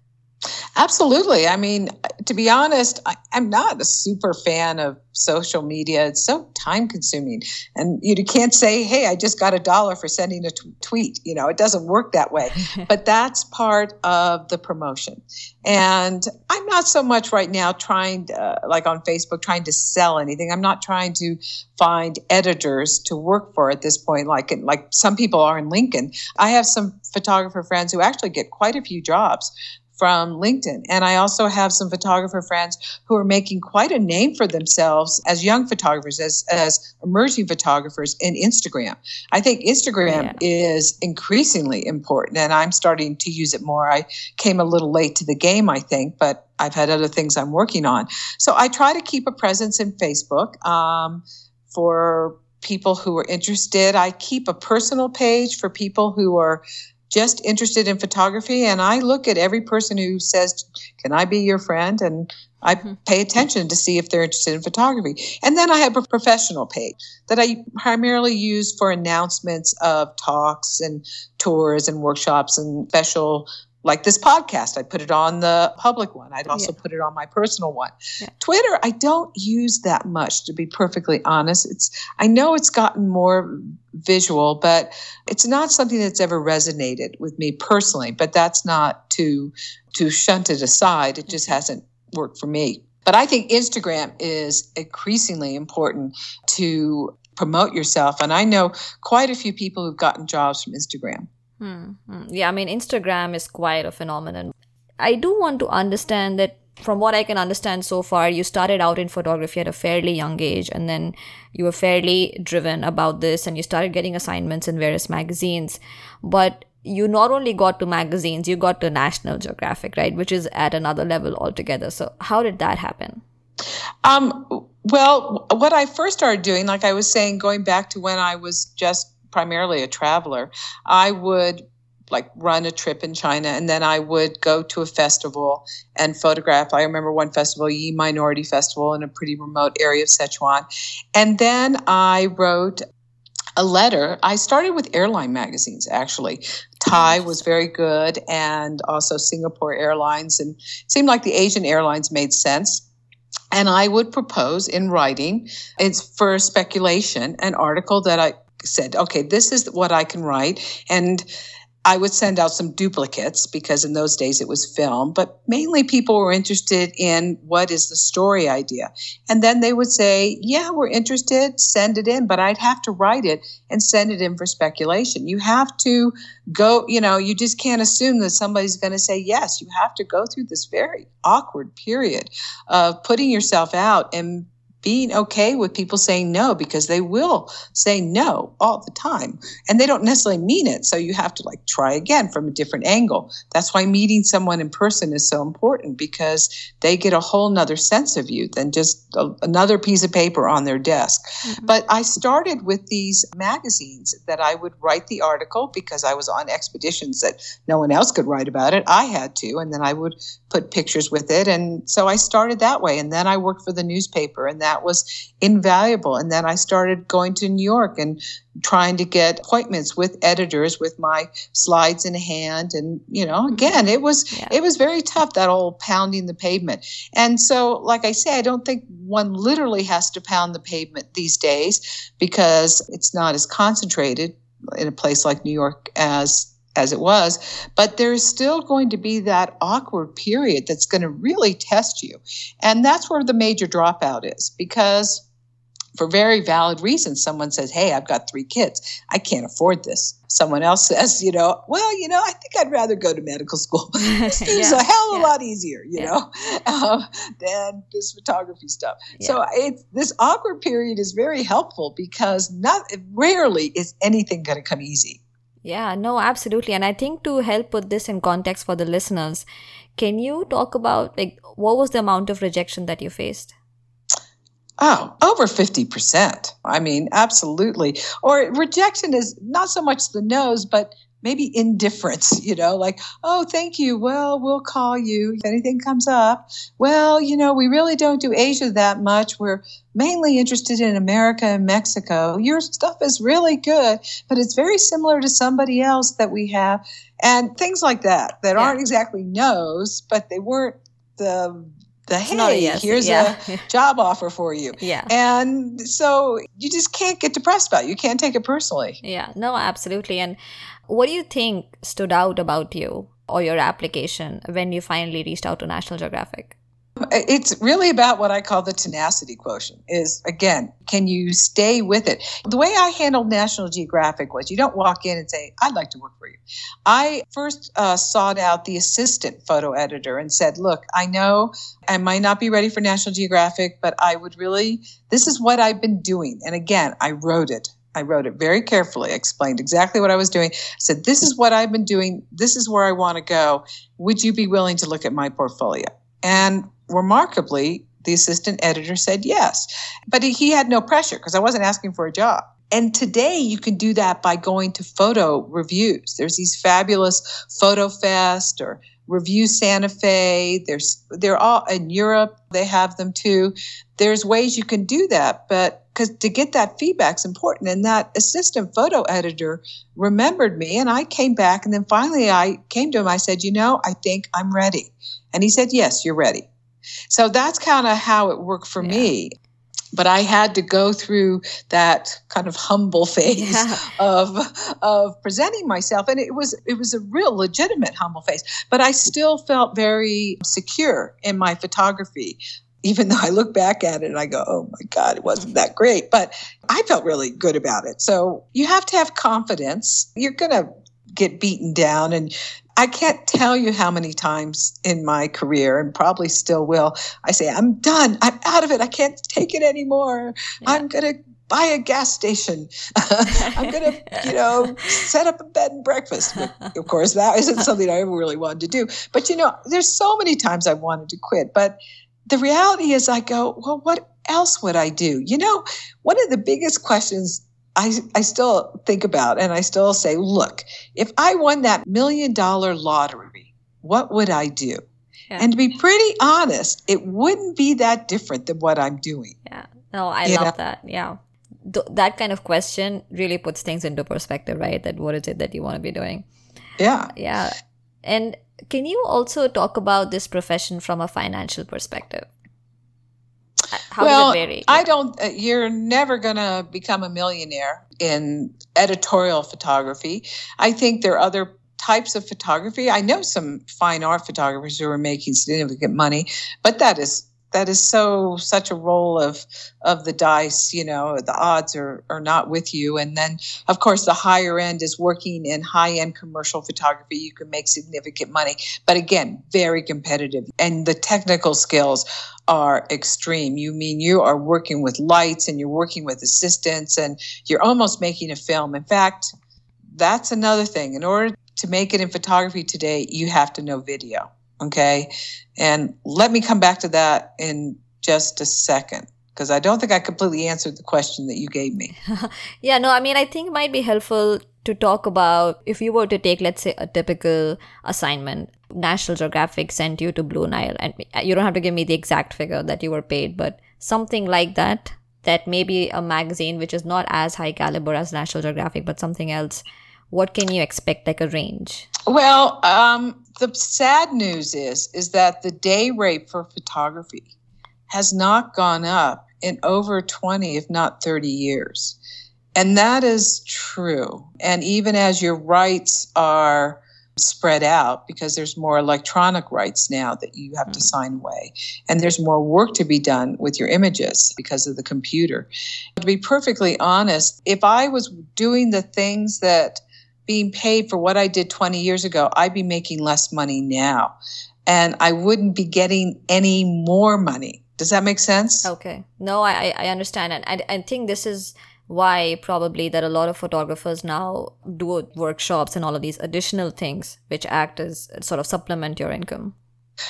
Absolutely. I mean, to be honest, I, am not a super fan of social media. It's so time consuming. And you can't say, hey, I just got a dollar for sending a t- tweet. You know, it doesn't work that way. but that's part of the promotion. And I'm not so much right now trying, to, uh, like on Facebook, trying to sell anything. I'm not trying to find editors to work for at this point, like like some people are in LinkedIn. I have some photographer friends who actually get quite a few jobs from LinkedIn. And I also have some photographer friends who are making quite a name for themselves as young photographers, as, as emerging photographers in Instagram. I think Instagram yeah. is increasingly important and I'm starting to use it more. I came a little late to the game, I think, but I've had other things I'm working on. So I try to keep a presence in Facebook um, for people who are interested. I keep a personal page for people who are just interested in photography. And I look at every person who says, Can I be your friend? And I mm-hmm. pay attention to see if they're interested in photography. And then I have a professional page that I primarily use for announcements of talks and tours and workshops and special like this podcast. I put it on the public one. I'd also yeah. put it on my personal one. Yeah. Twitter, I don't use that much to be perfectly honest. It's I know it's gotten more visual, but it's not something that's ever resonated with me personally, but that's not to to shunt it aside. It just hasn't worked for me. But I think Instagram is increasingly important to promote yourself and I know quite a few people who've gotten jobs from Instagram. Hmm, hmm. Yeah, I mean, Instagram is quite a phenomenon. I do want to understand that from what I can understand so far, you started out in photography at a fairly young age and then you were fairly driven about this and you started getting assignments in various magazines. But you not only got to magazines, you got to National Geographic, right? Which is at another level altogether. So, how did that happen? Um, well, what I first started doing, like I was saying, going back to when I was just primarily a traveler, I would like run a trip in China and then I would go to a festival and photograph. I remember one festival, Yi Minority Festival in a pretty remote area of Sichuan. And then I wrote a letter. I started with airline magazines actually. Thai was very good and also Singapore Airlines and seemed like the Asian airlines made sense. And I would propose in writing, it's for speculation, an article that I said, okay, this is what I can write. And I would send out some duplicates because in those days it was film, but mainly people were interested in what is the story idea. And then they would say, Yeah, we're interested, send it in, but I'd have to write it and send it in for speculation. You have to go, you know, you just can't assume that somebody's going to say yes. You have to go through this very awkward period of putting yourself out and being okay with people saying no because they will say no all the time. And they don't necessarily mean it. So you have to like try again from a different angle. That's why meeting someone in person is so important because they get a whole nother sense of you than just a, another piece of paper on their desk. Mm-hmm. but i started with these magazines that i would write the article because i was on expeditions that no one else could write about it. I had to and then i would put pictures with it. And so i started that way. And then i worked for the newspaper and that that was invaluable. And then I started going to New York and trying to get appointments with editors with my slides in hand and you know mm-hmm. again it was yeah. it was very tough that old pounding the pavement and so like i say i don't think one literally has to pound the pavement these days because it's not as concentrated in a place like new york as as it was, but there's still going to be that awkward period that's going to really test you. And that's where the major dropout is because for very valid reasons, someone says, Hey, I've got three kids. I can't afford this. Someone else says, you know, well, you know, I think I'd rather go to medical school. this is yeah, a hell of a lot easier, you yeah. know, um, than this photography stuff. So it's this awkward period is very helpful because not rarely is anything going to come easy. Yeah, no, absolutely. And I think to help put this in context for the listeners, can you talk about like what was the amount of rejection that you faced? Oh, over 50%. I mean, absolutely. Or rejection is not so much the nose, but maybe indifference, you know, like, oh, thank you. Well, we'll call you if anything comes up. Well, you know, we really don't do Asia that much. We're mainly interested in America and Mexico. Your stuff is really good, but it's very similar to somebody else that we have. And things like that, that yeah. aren't exactly no's, but they weren't the the hey, yes. here's yeah. a job offer for you. Yeah. And so you just can't get depressed about it. You can't take it personally. Yeah, no, absolutely. And what do you think stood out about you or your application when you finally reached out to National Geographic? It's really about what I call the tenacity quotient is again, can you stay with it? The way I handled National Geographic was you don't walk in and say, I'd like to work for you. I first uh, sought out the assistant photo editor and said, Look, I know I might not be ready for National Geographic, but I would really, this is what I've been doing. And again, I wrote it. I wrote it very carefully, explained exactly what I was doing. I said, This is what I've been doing. This is where I want to go. Would you be willing to look at my portfolio? And remarkably, the assistant editor said yes. But he had no pressure because I wasn't asking for a job. And today you can do that by going to photo reviews. There's these fabulous FotoFest or Review Santa Fe. There's they're all in Europe. They have them too. There's ways you can do that, but because to get that feedback is important. And that assistant photo editor remembered me, and I came back, and then finally I came to him. I said, "You know, I think I'm ready," and he said, "Yes, you're ready." So that's kind of how it worked for yeah. me. But I had to go through that kind of humble phase yeah. of of presenting myself, and it was it was a real legitimate humble phase. But I still felt very secure in my photography even though I look back at it and I go, oh my God, it wasn't that great. But I felt really good about it. So you have to have confidence. You're going to get beaten down. And I can't tell you how many times in my career, and probably still will, I say, I'm done. I'm out of it. I can't take it anymore. Yeah. I'm going to buy a gas station. I'm going to, you know, set up a bed and breakfast. But of course, that isn't something I ever really wanted to do. But, you know, there's so many times I wanted to quit. But the reality is, I go, well, what else would I do? You know, one of the biggest questions I, I still think about and I still say, look, if I won that million dollar lottery, what would I do? Yeah. And to be pretty honest, it wouldn't be that different than what I'm doing. Yeah. No, I you love know? that. Yeah. Th- that kind of question really puts things into perspective, right? That what is it that you want to be doing? Yeah. Yeah. And can you also talk about this profession from a financial perspective? How well, does it vary? I don't. Uh, you're never going to become a millionaire in editorial photography. I think there are other types of photography. I know some fine art photographers who are making significant money, but that is that is so such a roll of of the dice you know the odds are are not with you. And then of course the higher end is working in high end commercial photography. You can make significant money. But again very competitive. And the technical skills are extreme. You mean you are working with lights and you're working with assistants and you're almost making a film. In fact that's another thing. In order to make it in photography today you have to know video okay and let me come back to that in just a second because I don't think I completely answered the question that you gave me. yeah, no, I mean, I think it might be helpful to talk about if you were to take, let's say, a typical assignment. National Geographic sent you to Blue Nile, and uh, you don't have to give me the exact figure that you were paid, but something like that. That maybe a magazine which is not as high caliber as National Geographic, but something else. What can you expect, like a range? Well, um, the sad news is is that the day rate for photography has not gone up in over 20 if not 30 years and that is true and even as your rights are spread out because there's more electronic rights now that you have to mm. sign away and there's more work to be done with your images because of the computer to be perfectly honest if i was doing the things that being paid for what I did 20 years ago, I'd be making less money now. And I wouldn't be getting any more money. Does that make sense? Okay. No, I, I understand. And I, I think this is why probably that a lot of photographers now do workshops and all of these additional things which act as sort of supplement your income.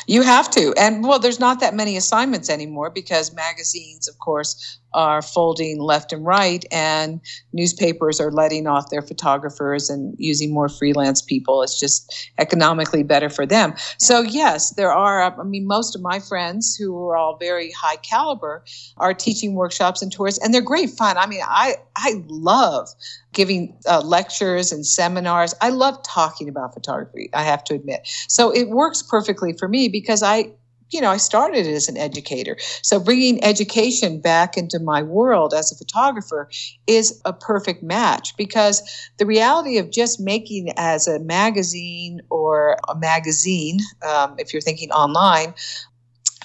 You have to. And well, there's not that many assignments anymore because magazines, of course, are folding left and right, and newspapers are letting off their photographers and using more freelance people. It's just economically better for them. So, yes, there are, I mean, most of my friends who are all very high caliber are teaching workshops and tours, and they're great fun. I mean, I, I love giving uh, lectures and seminars. I love talking about photography, I have to admit. So, it works perfectly for me because I you know, I started as an educator. So bringing education back into my world as a photographer is a perfect match because the reality of just making as a magazine or a magazine, um, if you're thinking online,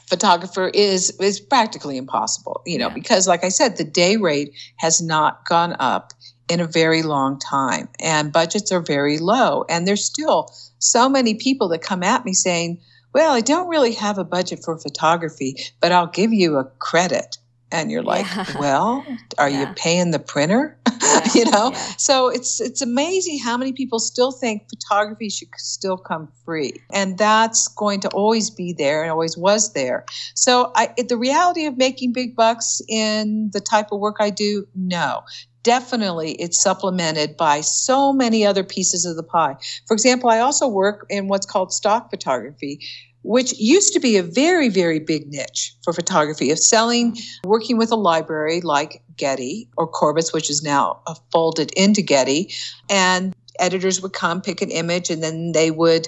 photographer is is practically impossible. You know, yeah. because like I said, the day rate has not gone up in a very long time, and budgets are very low, and there's still so many people that come at me saying well, I don't really have a budget for photography, but I'll give you a credit. And you're like, yeah. well, are yeah. you paying the printer? Yeah. you know? So it's it's amazing how many people still think photography should still come free. And that's going to always be there and always was there. So I the reality of making big bucks in the type of work I do, no definitely it's supplemented by so many other pieces of the pie. For example, I also work in what's called stock photography, which used to be a very, very big niche for photography of selling, working with a library like Getty or Corbis, which is now uh, folded into Getty. And editors would come, pick an image, and then they would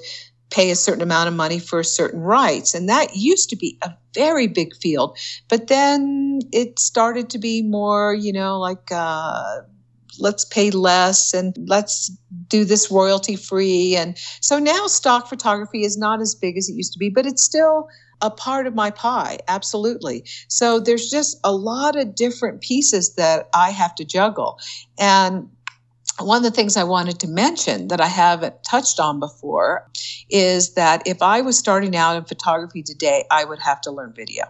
pay a certain amount of money for certain rights. And that used to be a very big field. But then it started to be more, you know, like, uh, let's pay less and let's do this royalty free. And so now stock photography is not as big as it used to be, but it's still a part of my pie, absolutely. So there's just a lot of different pieces that I have to juggle. And one of the things I wanted to mention that I haven't touched on before is that if I was starting out in photography today, I would have to learn video.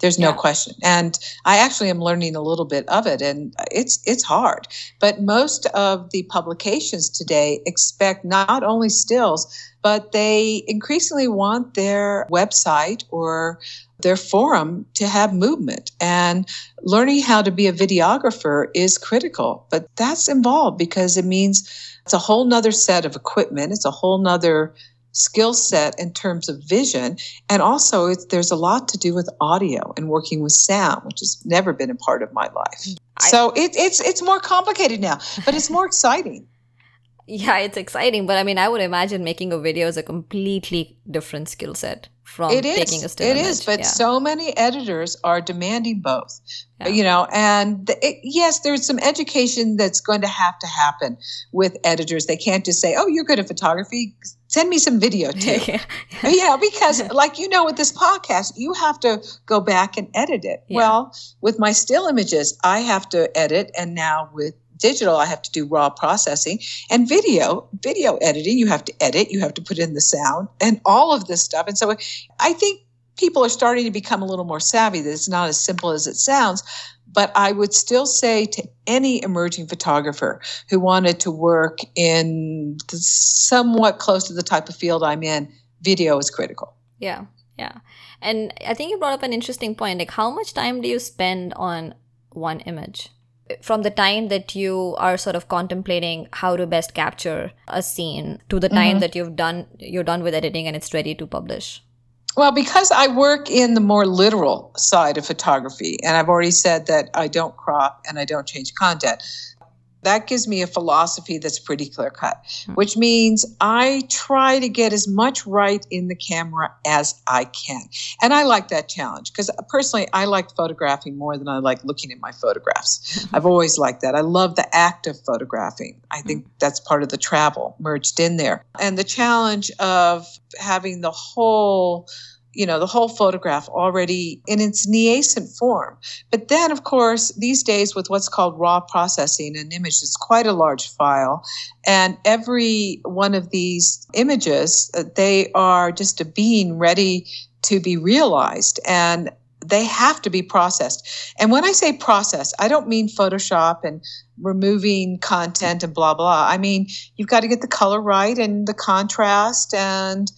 There's no yeah. question. And I actually am learning a little bit of it and it's it's hard. But most of the publications today expect not only stills, but they increasingly want their website or their forum to have movement. And learning how to be a videographer is critical, but that's involved because it means it's a whole nother set of equipment. It's a whole nother skill set in terms of vision. And also there's a lot to do with audio and working with sound, which has never been a part of my life. I, so it, it's, it's more complicated now, but it's more exciting. Yeah, it's exciting, but I mean, I would imagine making a video is a completely different skill set from it is. taking a still It image. is, but yeah. so many editors are demanding both. Yeah. You know, and the, it, yes, there's some education that's going to have to happen with editors. They can't just say, "Oh, you're good at photography. Send me some video too." yeah. yeah, because like you know, with this podcast, you have to go back and edit it. Well, with my still images, I have to edit, and now with digital, I have to do raw processing and video, video editing. You have to edit, you have to put in the sound, and all of this stuff. And so, I think people are starting to become a little more savvy that it's not as simple as it sounds. But I would still say to any emerging photographer who wanted to work in somewhat close to the type of field I'm in, video is critical. Yeah, yeah. And I think you brought up an interesting point. Like, how much time do you spend on one image? From the time that you are sort of contemplating how to best capture a scene to the time Mhm. that you've done you're done with editing and it's ready to publish. Well, because I work in the more literal side of photography, and I've already said that I don't crop and I don't change content, that gives me a philosophy that's pretty clear cut, hmm. which means I try to get as much right in the camera as I can. And I like that challenge because personally, I like photographing more than I like looking at my photographs. I've always liked that. I love the act of photographing. I hmm. think that's part of the travel merged in there. And the challenge of having the whole you know the whole photograph already in its nascent form. But then of course these days with what's called raw processing an image is quite a large file and every one of these images uh, they are just a being ready to be realized. And they have to be processed. And when i say process i don't mean photoshop and removing content and blah blah. I mean you've got to get the color right and the contrast and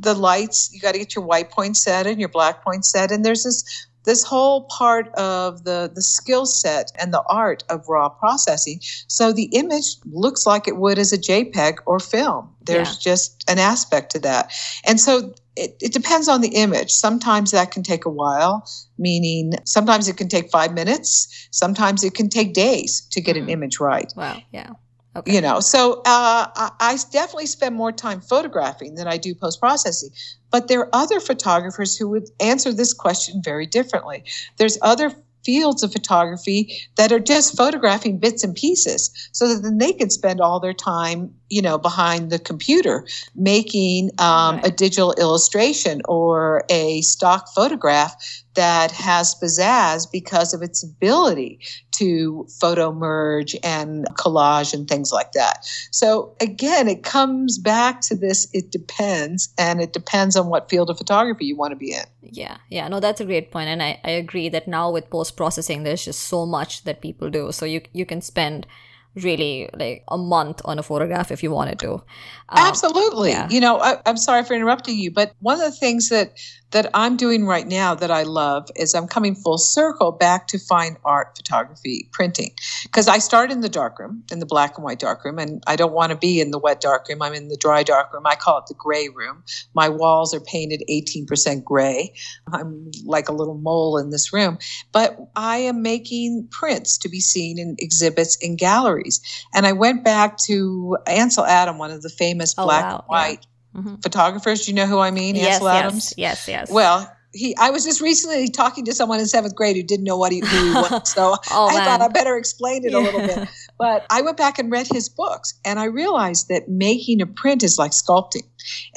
the lights. You got to get your white point set and your black point set. And there's this this whole part of the the skill set and the art of raw processing. So the image looks like it would as a jpeg or film. There's Yeah. just an aspect to that. And so it, it depends on the image sometimes that can take a while meaning sometimes it can take five minutes sometimes it can take days to get an Mhm. image right Wow. Yeah. Okay. you know so uh, I, I definitely spend more time photographing than i do post processing but there are other photographers who would answer this question very differently there's other fields of photography that are just photographing bits and pieces so that then they can spend all their time you know behind the computer making um, a digital illustration or a stock photograph that has pizzazz because of its ability to photo merge and collage and things like that. So again, it comes back to this it depends, and it depends on what field of photography you want to be in. Yeah, yeah, no, that's a great point, and I, I agree that now with post processing, there's just so much that people do. So you you can spend really like a month on a photograph if you wanted to. Um, Absolutely. yeah. You know, I, I'm sorry for interrupting you, but one of the things that that I'm doing right now that I love is I'm coming full circle back to fine art photography printing because I started in the darkroom, in the black and white darkroom, and I don't want to be in the wet darkroom. I'm in the dry darkroom. I call it the gray room. My walls are painted 18% gray. I'm like a little mole in this room, but I am making prints to be seen in exhibits in galleries. And I went back to Ansel Adam, one of the famous Oh, black wow. and white Mhm. photographers. Do you know who I mean? Yes, Ansel Adams. yes, yes, yes. Well, he. I was just recently talking to someone in seventh grade who didn't know what he, who he was, so oh I man, thought I better explain it a little bit. But I went back and read his books, and I realized that making a print is like sculpting,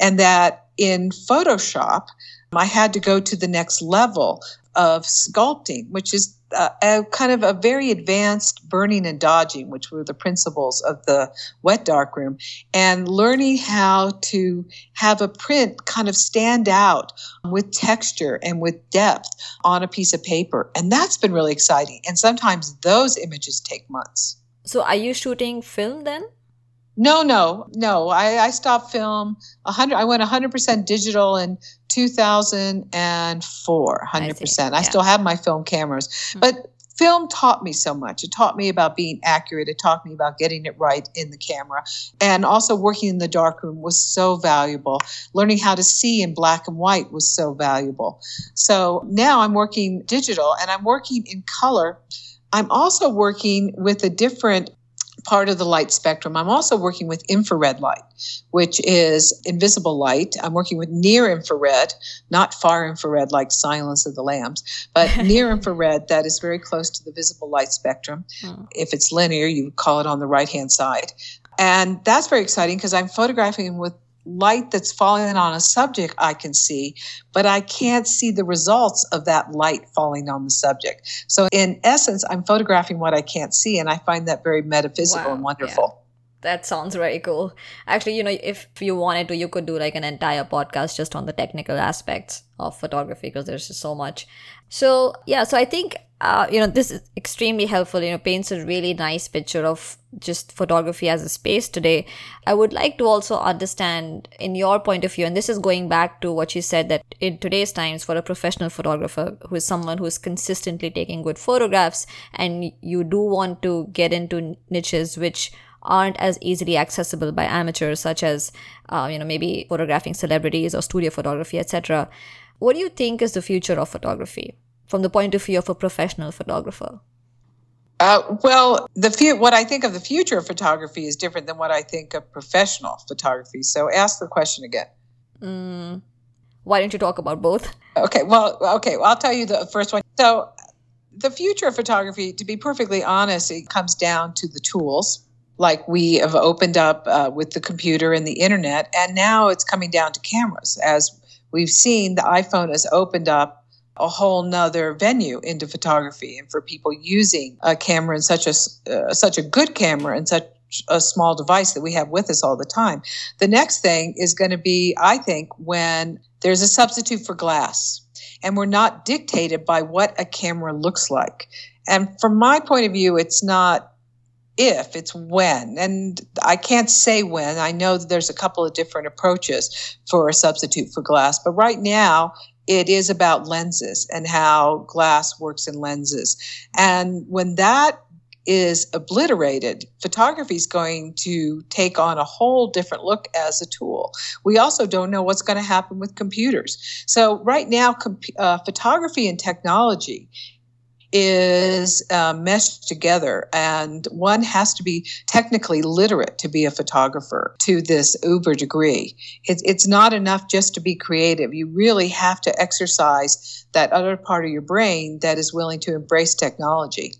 and that in Photoshop, I had to go to the next level of sculpting, which is uh, a kind of a very advanced burning and dodging, which were the principles of the wet darkroom, and learning how to have a print kind of stand out with texture and with depth on a piece of paper. And that's been really exciting. And sometimes those images take months. So are you shooting film then? No, no, no. I, I stopped film. 100. I went 100% digital in 2004. 100%. I, yeah. still have my film cameras, Hmm. but film taught me so much. It taught me about being accurate. It taught me about getting it right in the camera, and also working in the darkroom was so valuable. Learning how to see in black and white was so valuable. So now I'm working digital, and I'm working in color. I'm also working with a different part of the light spectrum. I'm also working with infrared light, which is invisible light. I'm working with near infrared, not far infrared like Silence of the Lambs, but near infrared that is very close to the visible light spectrum. Hmm. If it's linear, you would call it on the right hand side. And that's very exciting because I'm photographing with light that's falling on a subject I can see, but I can't see the results of that light falling on the subject. So, in essence, I'm photographing what I can't see, and I find that very metaphysical wow, and wonderful. Yeah. That sounds very cool. Actually, you know, if you wanted to, you could do like an entire podcast just on the technical aspects of photography because there's just so much. So, yeah, so I think uh, you know, this is extremely helpful. You know, paints a really nice picture of just photography as a space today. I would like to also understand, in your point of view, and this is going back to what you said that in today's times, for a professional photographer who is someone who is consistently taking good photographs, and you do want to get into niches which aren't as easily accessible by amateurs, such as, uh, you know, maybe photographing celebrities or studio photography, etc. What do you think is the future of photography? from the point of view of a professional photographer? Uh, well, the fu- what I think of the future of photography is different than what I think of professional photography. So, ask the question again. Mm, why don't you talk about both? Okay. Well, okay. Well, I'll tell you the first one. So, the future of photography, to be perfectly honest, it comes down to the tools. Like we have opened up uh, with the computer and the internet, and now it's coming down to cameras. As we've seen, the iPhone has opened up a whole nother venue into photography and for people using a camera and such a uh, such a good camera and such a small device that we have with us all the time. The next thing is going to be, I think, when there's a substitute for glass and we're not dictated by what a camera looks like. And from my point of view, it's not if, it's when. And I can't say when. I know that there's a couple of different approaches for a substitute for glass. But right now, it is about lenses and how glass works in lenses. And when that is obliterated, photography is going to take on a whole different look as a tool. We also don't know what's going to happen with computers. So, right now, comp- uh, photography and technology is uh, meshed together, and one has to be technically literate to be a photographer to this uber degree. It's, it's not enough just to be creative. You really have to exercise that other part of your brain that is willing to embrace technology.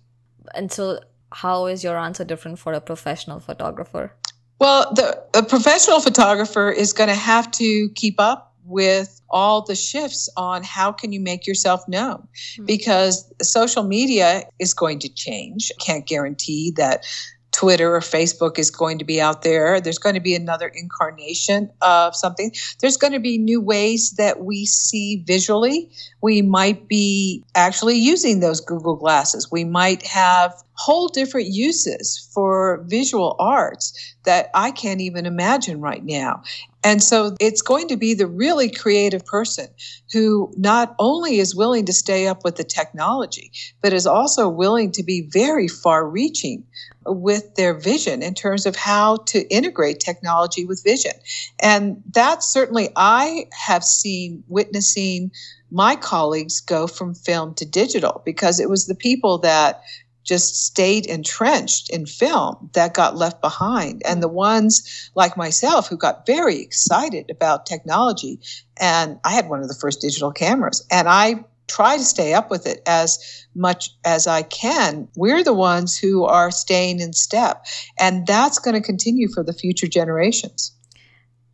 And so, how is your answer different for a professional photographer? Well, the a professional photographer is going to have to keep up with all the shifts on how can you make yourself known mm-hmm. because social media is going to change I can't guarantee that Twitter or Facebook is going to be out there. There's going to be another incarnation of something. There's going to be new ways that we see visually. We might be actually using those Google glasses. We might have whole different uses for visual arts that I can't even imagine right now. And so it's going to be the really creative person who not only is willing to stay up with the technology, but is also willing to be very far reaching with their vision in terms of how to integrate technology with vision. And that certainly I have seen witnessing my colleagues go from film to digital because it was the people that just stayed entrenched in film that got left behind. And the ones like myself who got very excited about technology, and I had one of the first digital cameras, and I try to stay up with it as much as I can. We're the ones who are staying in step, and that's going to continue for the future generations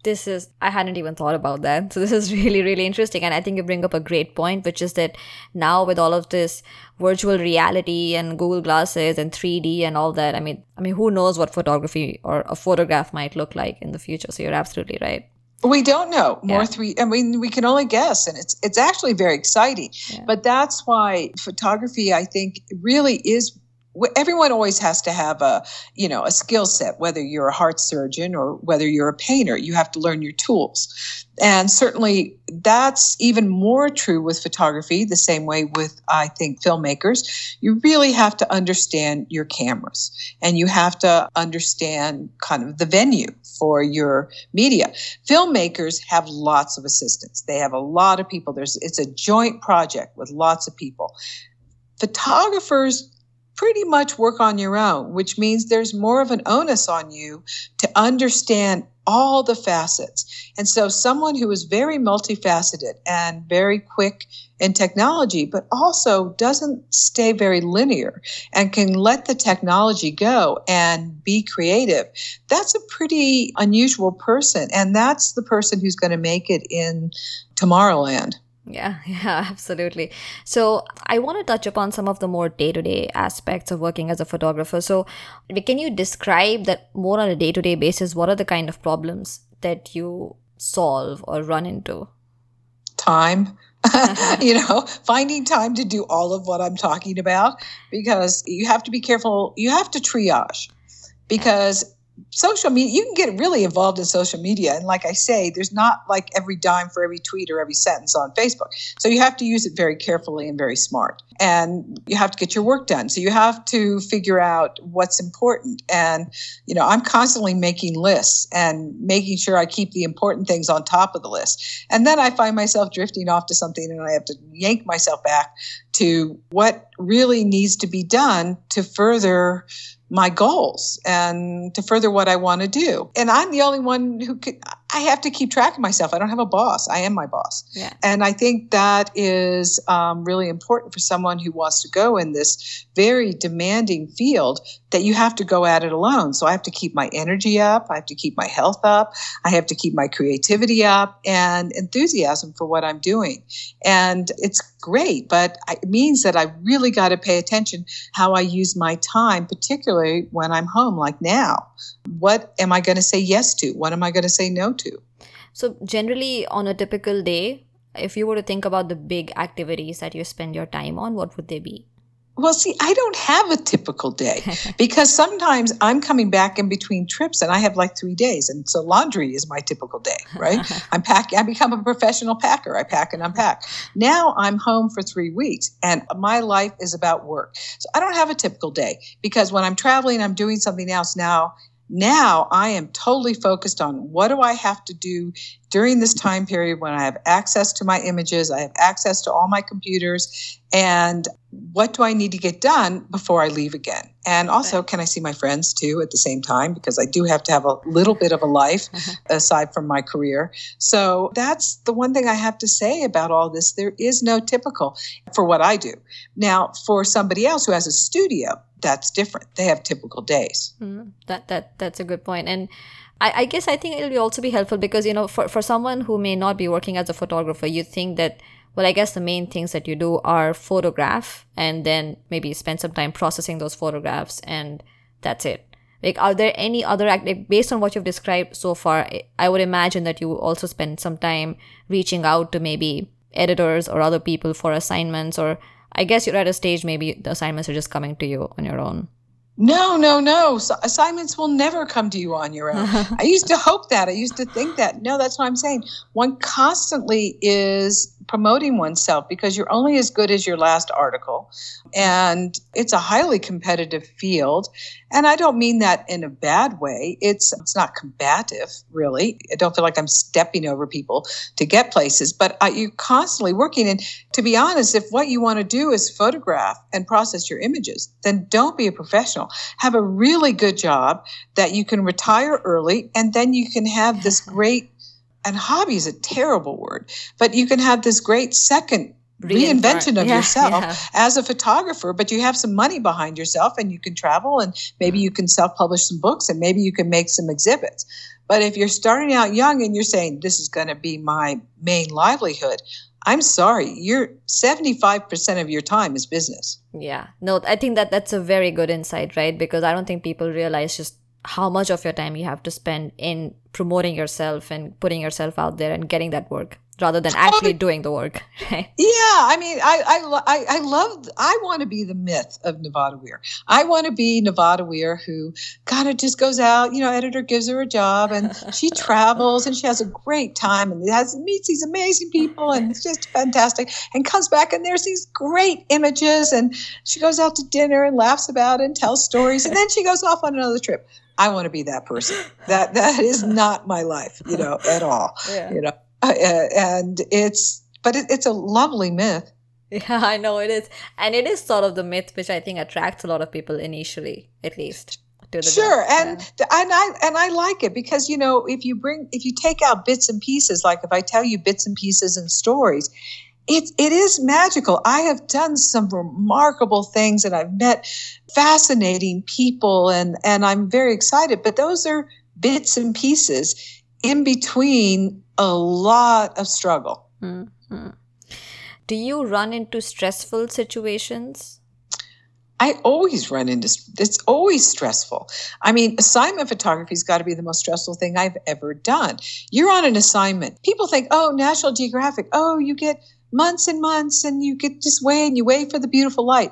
this is i hadn't even thought about that so this is really really interesting and i think you bring up a great point which is that now with all of this virtual reality and google glasses and 3d and all that i mean i mean who knows what photography or a photograph might look like in the future so you're absolutely right we don't know more yeah. three. I mean, we can only guess, and it's it's actually very exciting. Yeah. But that's why photography, I think, really is everyone always has to have a you know a skill set whether you're a heart surgeon or whether you're a painter you have to learn your tools. And certainly that's even more true with photography the same way with i think filmmakers. You really have to understand your cameras and you have to understand kind of the venue for your media. Filmmakers have lots of assistants. They have a lot of people. There's it's a joint project with lots of people. Photographers pretty much work on your own, which means there's more of an onus on you to understand all the facets. And so, someone who is very multifaceted and very quick in technology, but also doesn't stay very linear and can let the technology go and be creative, that's a pretty unusual person. And that's the person who's going to make it in Tomorrowland. Yeah, yeah, absolutely. So, I want to touch upon some of the more day to day aspects of working as a photographer. So, can you describe that more on a day to day basis? What are the kind of problems that you solve or run into? Time. you know, finding time to do all of what I'm talking about because you have to be careful. You have to triage because social media you can get really involved in social media. And like i say there's not like every dime for every tweet or every sentence on facebook. So you have to use it very carefully and very smart. And you have to get your work done. So you have to figure out what's important. And you know i'm constantly making lists and making sure i keep the important things on top of the list. And then i find myself drifting off to something and i have to yank myself back to what really needs to be done to further my goals and to further what I want to do. And I'm the only one who could, I have to keep track of myself. I don't have a boss. I am my boss. Yeah. And I think that is um, really important for someone who wants to go in this very demanding field that you have to go at it alone. So I have to keep my energy up. I have to keep my health up. I have to keep my creativity up and enthusiasm for what I'm doing. And it's great, but it means that I really got to pay attention how I use my time, particularly when I'm home, like now. What am I going to say yes to? What am I going to say no to? So, generally, on a typical day, if you were to think about the big activities that you spend your time on, what would they be? Well, see, I don't have a typical day because sometimes I'm coming back in between trips and I have like three days. And so laundry is my typical day, right? I'm packing, I become a professional packer. I pack and unpack. Now I'm home for three weeks and my life is about work. So I don't have a typical day because when I'm traveling, I'm doing something else now now I am totally focused on what do I have to do during this time period when I have access to my images, I have access to all my computers, and what do I need to get done before I leave again? And also, can I see my friends too at the same time? Because I do have to have a little bit of a life aside from my career. So that's the one thing I have to say about all this. There is no typical for what I do. Now, for somebody else who has a studio, that's different. They have typical days. Mm, that that that's a good point. And I, I guess I think it'll also be helpful because you know for for someone who may not be working as a photographer, you think that well, I guess the main things that you do are photograph and then maybe spend some time processing those photographs and that's it. Like, are there any other act like, based on what you've described so far? I would imagine that you also spend some time reaching out to maybe editors or other people for assignments or I guess you're at a stage maybe the assignments are just coming to you on your own. No, no, no. So assignments will never come to you on your own. I used to hope that. I used to think that. No, that's what I'm saying. One constantly is promoting oneself because you're only as good as your last article. And it's a highly competitive field. And I don't mean that in a bad way. It's it's not combative, really. I don't feel like I'm stepping over people to get places, but I, you're constantly working. And to be honest, if what you want to do is photograph and process your images, then don't be a professional. Have a really good job that you can retire early, and then you can have this great and hobby is a terrible word, but you can have this great second reinvention of yeah, yourself yeah. as a photographer, but you have some money behind yourself and you can travel and maybe mm. you can self publish some books and maybe you can make some exhibits. But if you're starting out young and you're saying, this is going to be my main livelihood, I'm sorry, you're 75% of your time is business. Yeah. No, I think that that's a very good insight, right? Because I don't think people realize just how much of your time you have to spend in promoting yourself and putting yourself out there and getting that work rather than actually doing the work right yeah i mean i i i, I love i want to be the myth of nevada weir i want to be nevada weir who kind of just goes out you know editor gives her a job and she travels and she has a great time and has meets these amazing people and it's just fantastic and comes back and there's these great images and she goes out to dinner and laughs about it and tells stories and then she goes off on another trip I want to be that person. That that is not my life, you know, at all. Yeah. You know, uh, and it's but it, it's a lovely myth. Yeah, I know it is. And it is sort of the myth which I think attracts a lot of people initially, at least. To the sure, and Yeah. and I and I like it because you know if you bring if you take out bits and pieces, like if I tell you bits and pieces and stories, it it is magical. I have done some remarkable things, and I've met fascinating people, and and I'm very excited. But those are bits and pieces in between a lot of struggle. Mhm. Do you run into stressful situations? I always run into it's always stressful. I mean, assignment photography's got to be the most stressful thing I've ever done. You're on an assignment. People think, "Oh, National Geographic. Oh, you get months and months and you get just wait and you wait for the beautiful light."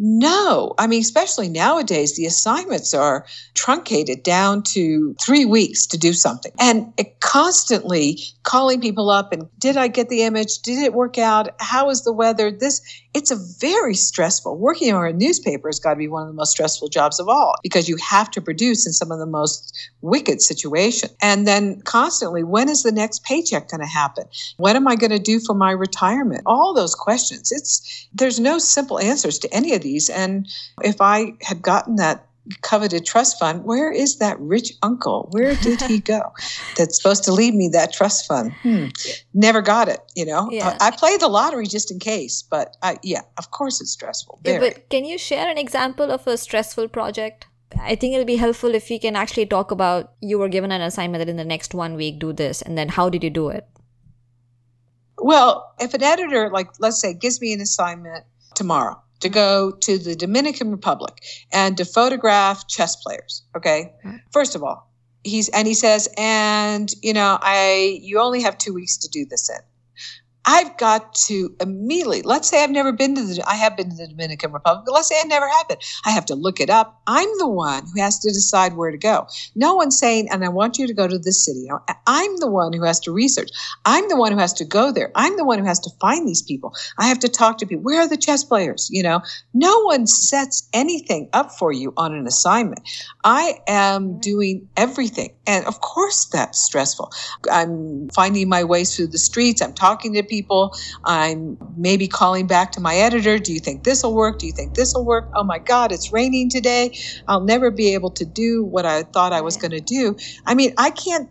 No, I mean, especially nowadays, the assignments are truncated down to three weeks to do something. And constantly calling people up and did I get the image? Did it work out? How is the weather? This, it's a very stressful. Working on a newspaper has got to be one of the most stressful jobs of all because you have to produce in some of the most wicked situations. And then constantly, when is the next paycheck going to happen? What am I going to do for my retirement? All those questions. It's, there's no simple answers to any of these. And if I had gotten that coveted trust fund, where is that rich uncle? Where did he go? That's supposed to leave me that trust fund. Hmm. Never got it. You know, Yeah. I played the lottery just in case, but I, yeah, of course it's stressful. Yeah, but can you share an example of a stressful project? I think it'll be helpful if we can actually talk about you were given an assignment that in the next one week do this, and then how did you do it? Well, if an editor, like let's say, gives me an assignment tomorrow to go to the Dominican Republic and to photograph chess players, okay? First of all, he's and he says, and you know, I you only have two weeks to do this in. I've got to immediately, let's say I've never been to the, I have been to the Dominican Republic, but let's say I never have been. I have to look it up. I'm the one who has to decide where to go. No one's saying, and I want you to go to this city. I'm the one who has to research. I'm the one who has to go there. I'm the one who has to find these people. I have to talk to people. Where are the chess players? You know, no one sets anything up for you on an assignment. I am mm-hmm. doing everything. And of course, that's stressful. I'm finding my ways through the streets. I'm talking to people. I'm maybe calling back to my editor. Do you think this will work? Do you think this will work? Oh my God, it's raining today. I'll never be able to do what I thought I was going to do. I mean, I can't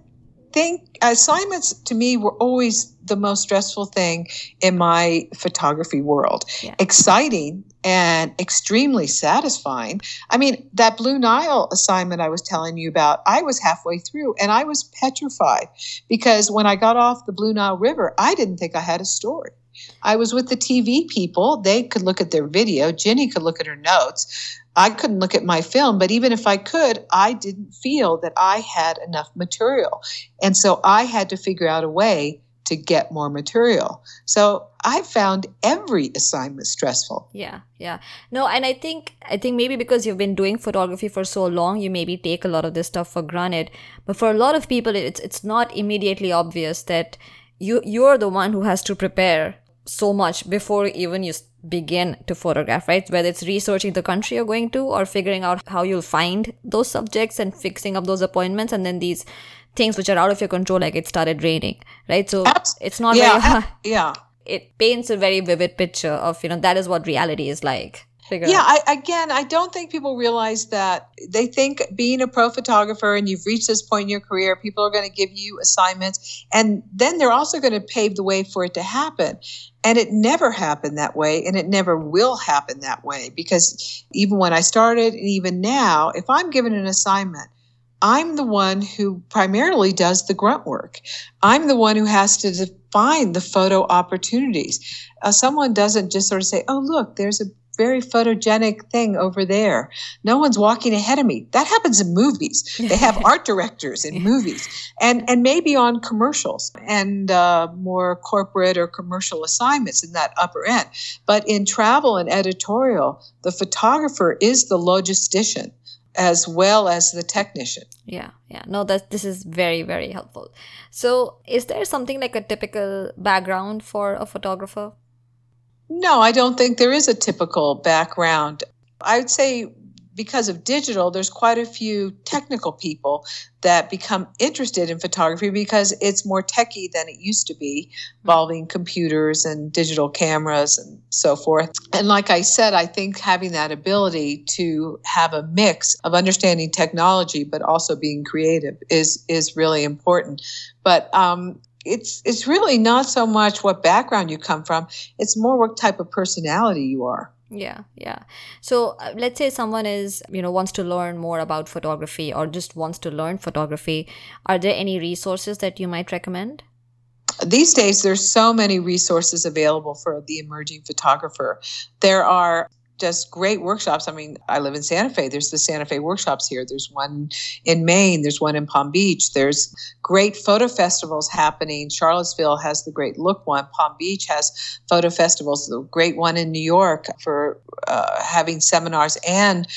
think assignments to me were always the most stressful thing in my photography world. Yeah. Exciting and extremely satisfying. I mean, that Blue Nile assignment I was telling you about, I was halfway through and I was petrified because when I got off the Blue Nile River, I didn't think I had a story. I was with the TV people. They could look at their video. Jenny could look at her notes. I couldn't look at my film, but even if I could, I didn't feel that I had enough material. And so I had to figure out a way to get more material. So I found every assignment stressful. Yeah, yeah. No, and I think I think maybe because you've been doing photography for so long, you maybe take a lot of this stuff for granted. But for a lot of people, it's it's not immediately obvious that you you're the one who has to prepare so much before even you begin to photograph, right? Whether it's researching the country you're going to or figuring out how you'll find those subjects and fixing up those appointments, and then these things which are out of your control, like it started raining, right? So it's not yeah, very. Yeah. it paints a very vivid picture of you know that is what reality is like figure Yeah, out. I, again, I don't think people realize that they think being a pro photographer and you've reached this point in your career, people are going to give you assignments, and then they're also going to pave the way for it to happen. And it never happened that way, and it never will happen that way because even when I started, and even now, if I'm given an assignment, I'm the one who primarily does the grunt work. I'm the one who has to define the photo opportunities. Uh, someone doesn't just sort of say, oh, look, there's a very photogenic thing over there. No one's walking ahead of me. That happens in movies. They have art directors in movies and, and maybe on commercials and uh, more corporate or commercial assignments in that upper end. But in travel and editorial, the photographer is the logistician as well as the technician. yeah yeah no that this is very very helpful so is there something like a typical background for a photographer No, I don't think there is a typical background. I would say because of digital, there's quite a few technical people that become interested in photography because it's more techy than it used to be, involving computers and digital cameras and so forth. And like I said, I think having that ability to have a mix of understanding technology but also being creative is is really important. But um, it's it's really not so much what background you come from; it's more what type of personality you are. Yeah yeah. So uh, let's say someone is you know wants to learn more about photography or just wants to learn photography are there any resources that you might recommend? These days there's so many resources available for the emerging photographer. There are just great workshops. I mean, I live in Santa Fe. There's the Santa Fe workshops here. There's one in Maine. There's one in Palm Beach. There's great photo festivals happening. Charlottesville has the Great Look one. Palm Beach has photo festivals. The great one in New York for uh, having seminars and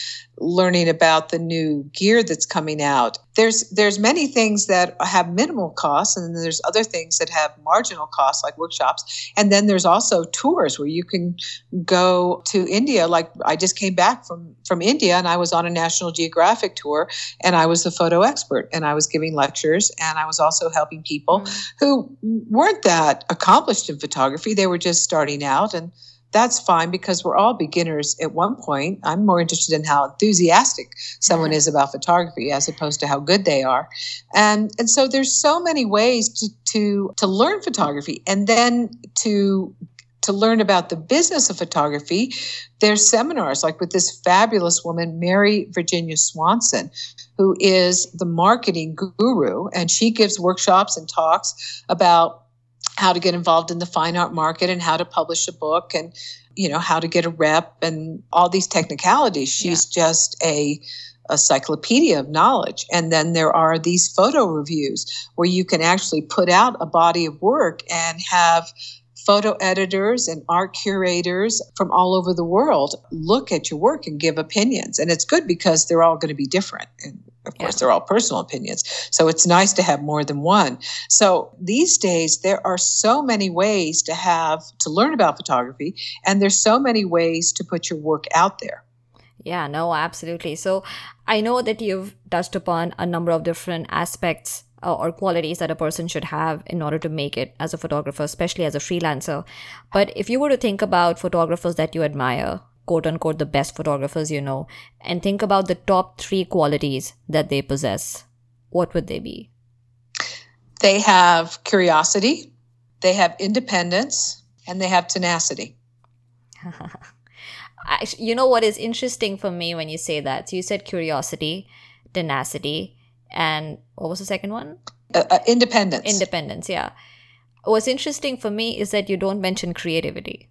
learning about the new gear that's coming out. There's there's many things that have minimal costs, and then there's other things that have marginal costs, like workshops. And then there's also tours where you can go to India. Like I just came back from from India, and I was on a National Geographic tour, and I was the photo expert, and I was giving lectures, and I was also helping people mm. who weren't that accomplished in photography. They were just starting out, and that's fine because we're all beginners at one point. I'm more interested in how enthusiastic someone is about photography as opposed to how good they are. And and so there's so many ways to to to learn photography and then to to learn about the business of photography, there's seminars like with this fabulous woman, Mary Virginia Swanson, who is the marketing guru, and she gives workshops and talks about how to get involved in the fine art market and how to publish a book and you know how to get a rep and all these technicalities she's yeah. just a a cyclopedia of knowledge. And then there are these photo reviews where you can actually put out a body of work and have photo editors and art curators from all over the world look at your work and give opinions. And it's good because they're all going to be different. And of course, yeah. they're all personal opinions. So it's nice to have more than one. So these days, there are so many ways to have to learn about photography, and there's so many ways to put your work out there. Yeah, no, absolutely. So I know that you've touched upon a number of different aspects uh, or qualities that a person should have in order to make it as a photographer, especially as a freelancer. But if you were to think about photographers that you admire, quote unquote, the best photographers you know, and think about the top three qualities that they possess, what would they be? They have curiosity, they have independence, and they have tenacity. you know what is interesting for me when you say that? So you said curiosity, tenacity, and what was the second one? Uh, uh, independence. Independence, yeah. What's interesting for me is that you don't mention creativity.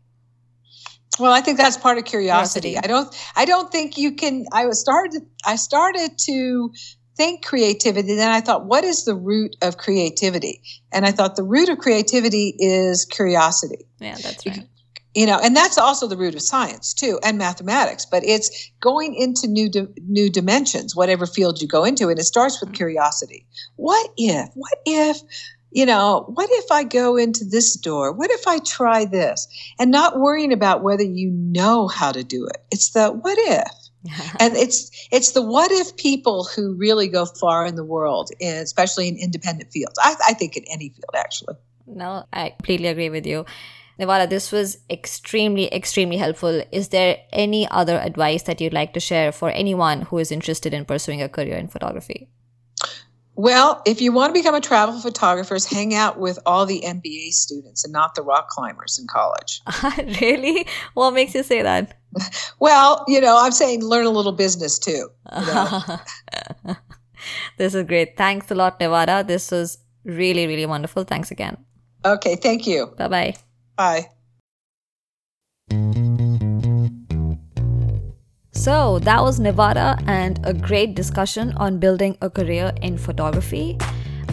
Well, I think that's part of curiosity. I don't. I don't think you can. I started. I started to think creativity. Then I thought, what is the root of creativity? And I thought the root of creativity is curiosity. Yeah, that's right you know and that's also the root of science too and mathematics but it's going into new di- new dimensions whatever field you go into and it starts with mm-hmm. curiosity what if what if you know what if i go into this door? What if i try this? And not worrying about whether you know how to do it. It's the what if. And it's it's the what if people who really go far in the world especially in independent fields. I, I think in any field actually. No i completely agree with you. Nevada, this was extremely, extremely helpful. Is there any other advice that you'd like to share for anyone who is interested in pursuing a career in photography? Well, if you want to become a travel photographer, hang out with all the MBA students and not the rock climbers in college. really? What makes you say that? well, you know, I'm saying learn a little business too. You know? this is great. Thanks a lot, Nevada. This was really, really wonderful. Thanks again. Okay, thank you. Bye bye bye. So that was Nevada and a great discussion on building a career in photography.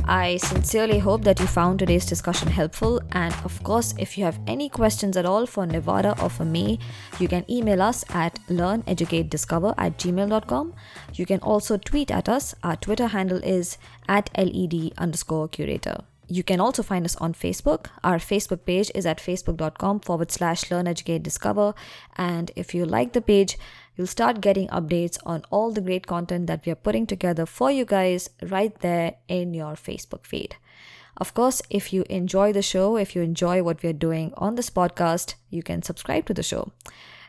I sincerely hope that you found today's discussion helpful. And of course, if you have any questions at all for Nevada or for me, you can email us at learneducatediscover at gmail.com. You can also tweet at us. Our Twitter handle is at led underscore curator. You can also find us on Facebook. Our Facebook page is at facebook.com forward slash learn, educate, discover. And if you like the page, you'll start getting updates on all the great content that we are putting together for you guys right there in your Facebook feed. Of course, if you enjoy the show, if you enjoy what we're doing on this podcast, you can subscribe to the show.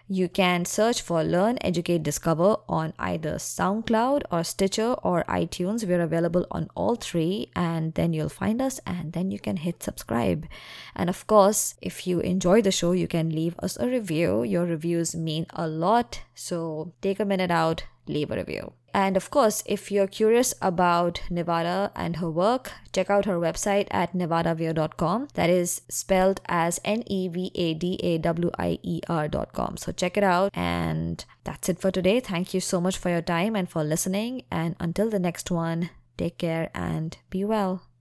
You can search for Learn, Educate, Discover on either SoundCloud or Stitcher or iTunes. We're available on all three, and then you'll find us and then you can hit subscribe. And of course, if you enjoy the show, you can leave us a review. Your reviews mean a lot, so take a minute out, leave a review. And of course, if you're curious about Nevada and her work, check out her website at nevadawier.com. That is spelled as N E V A D A W I E R.com. So check it out. And that's it for today. Thank you so much for your time and for listening. And until the next one, take care and be well.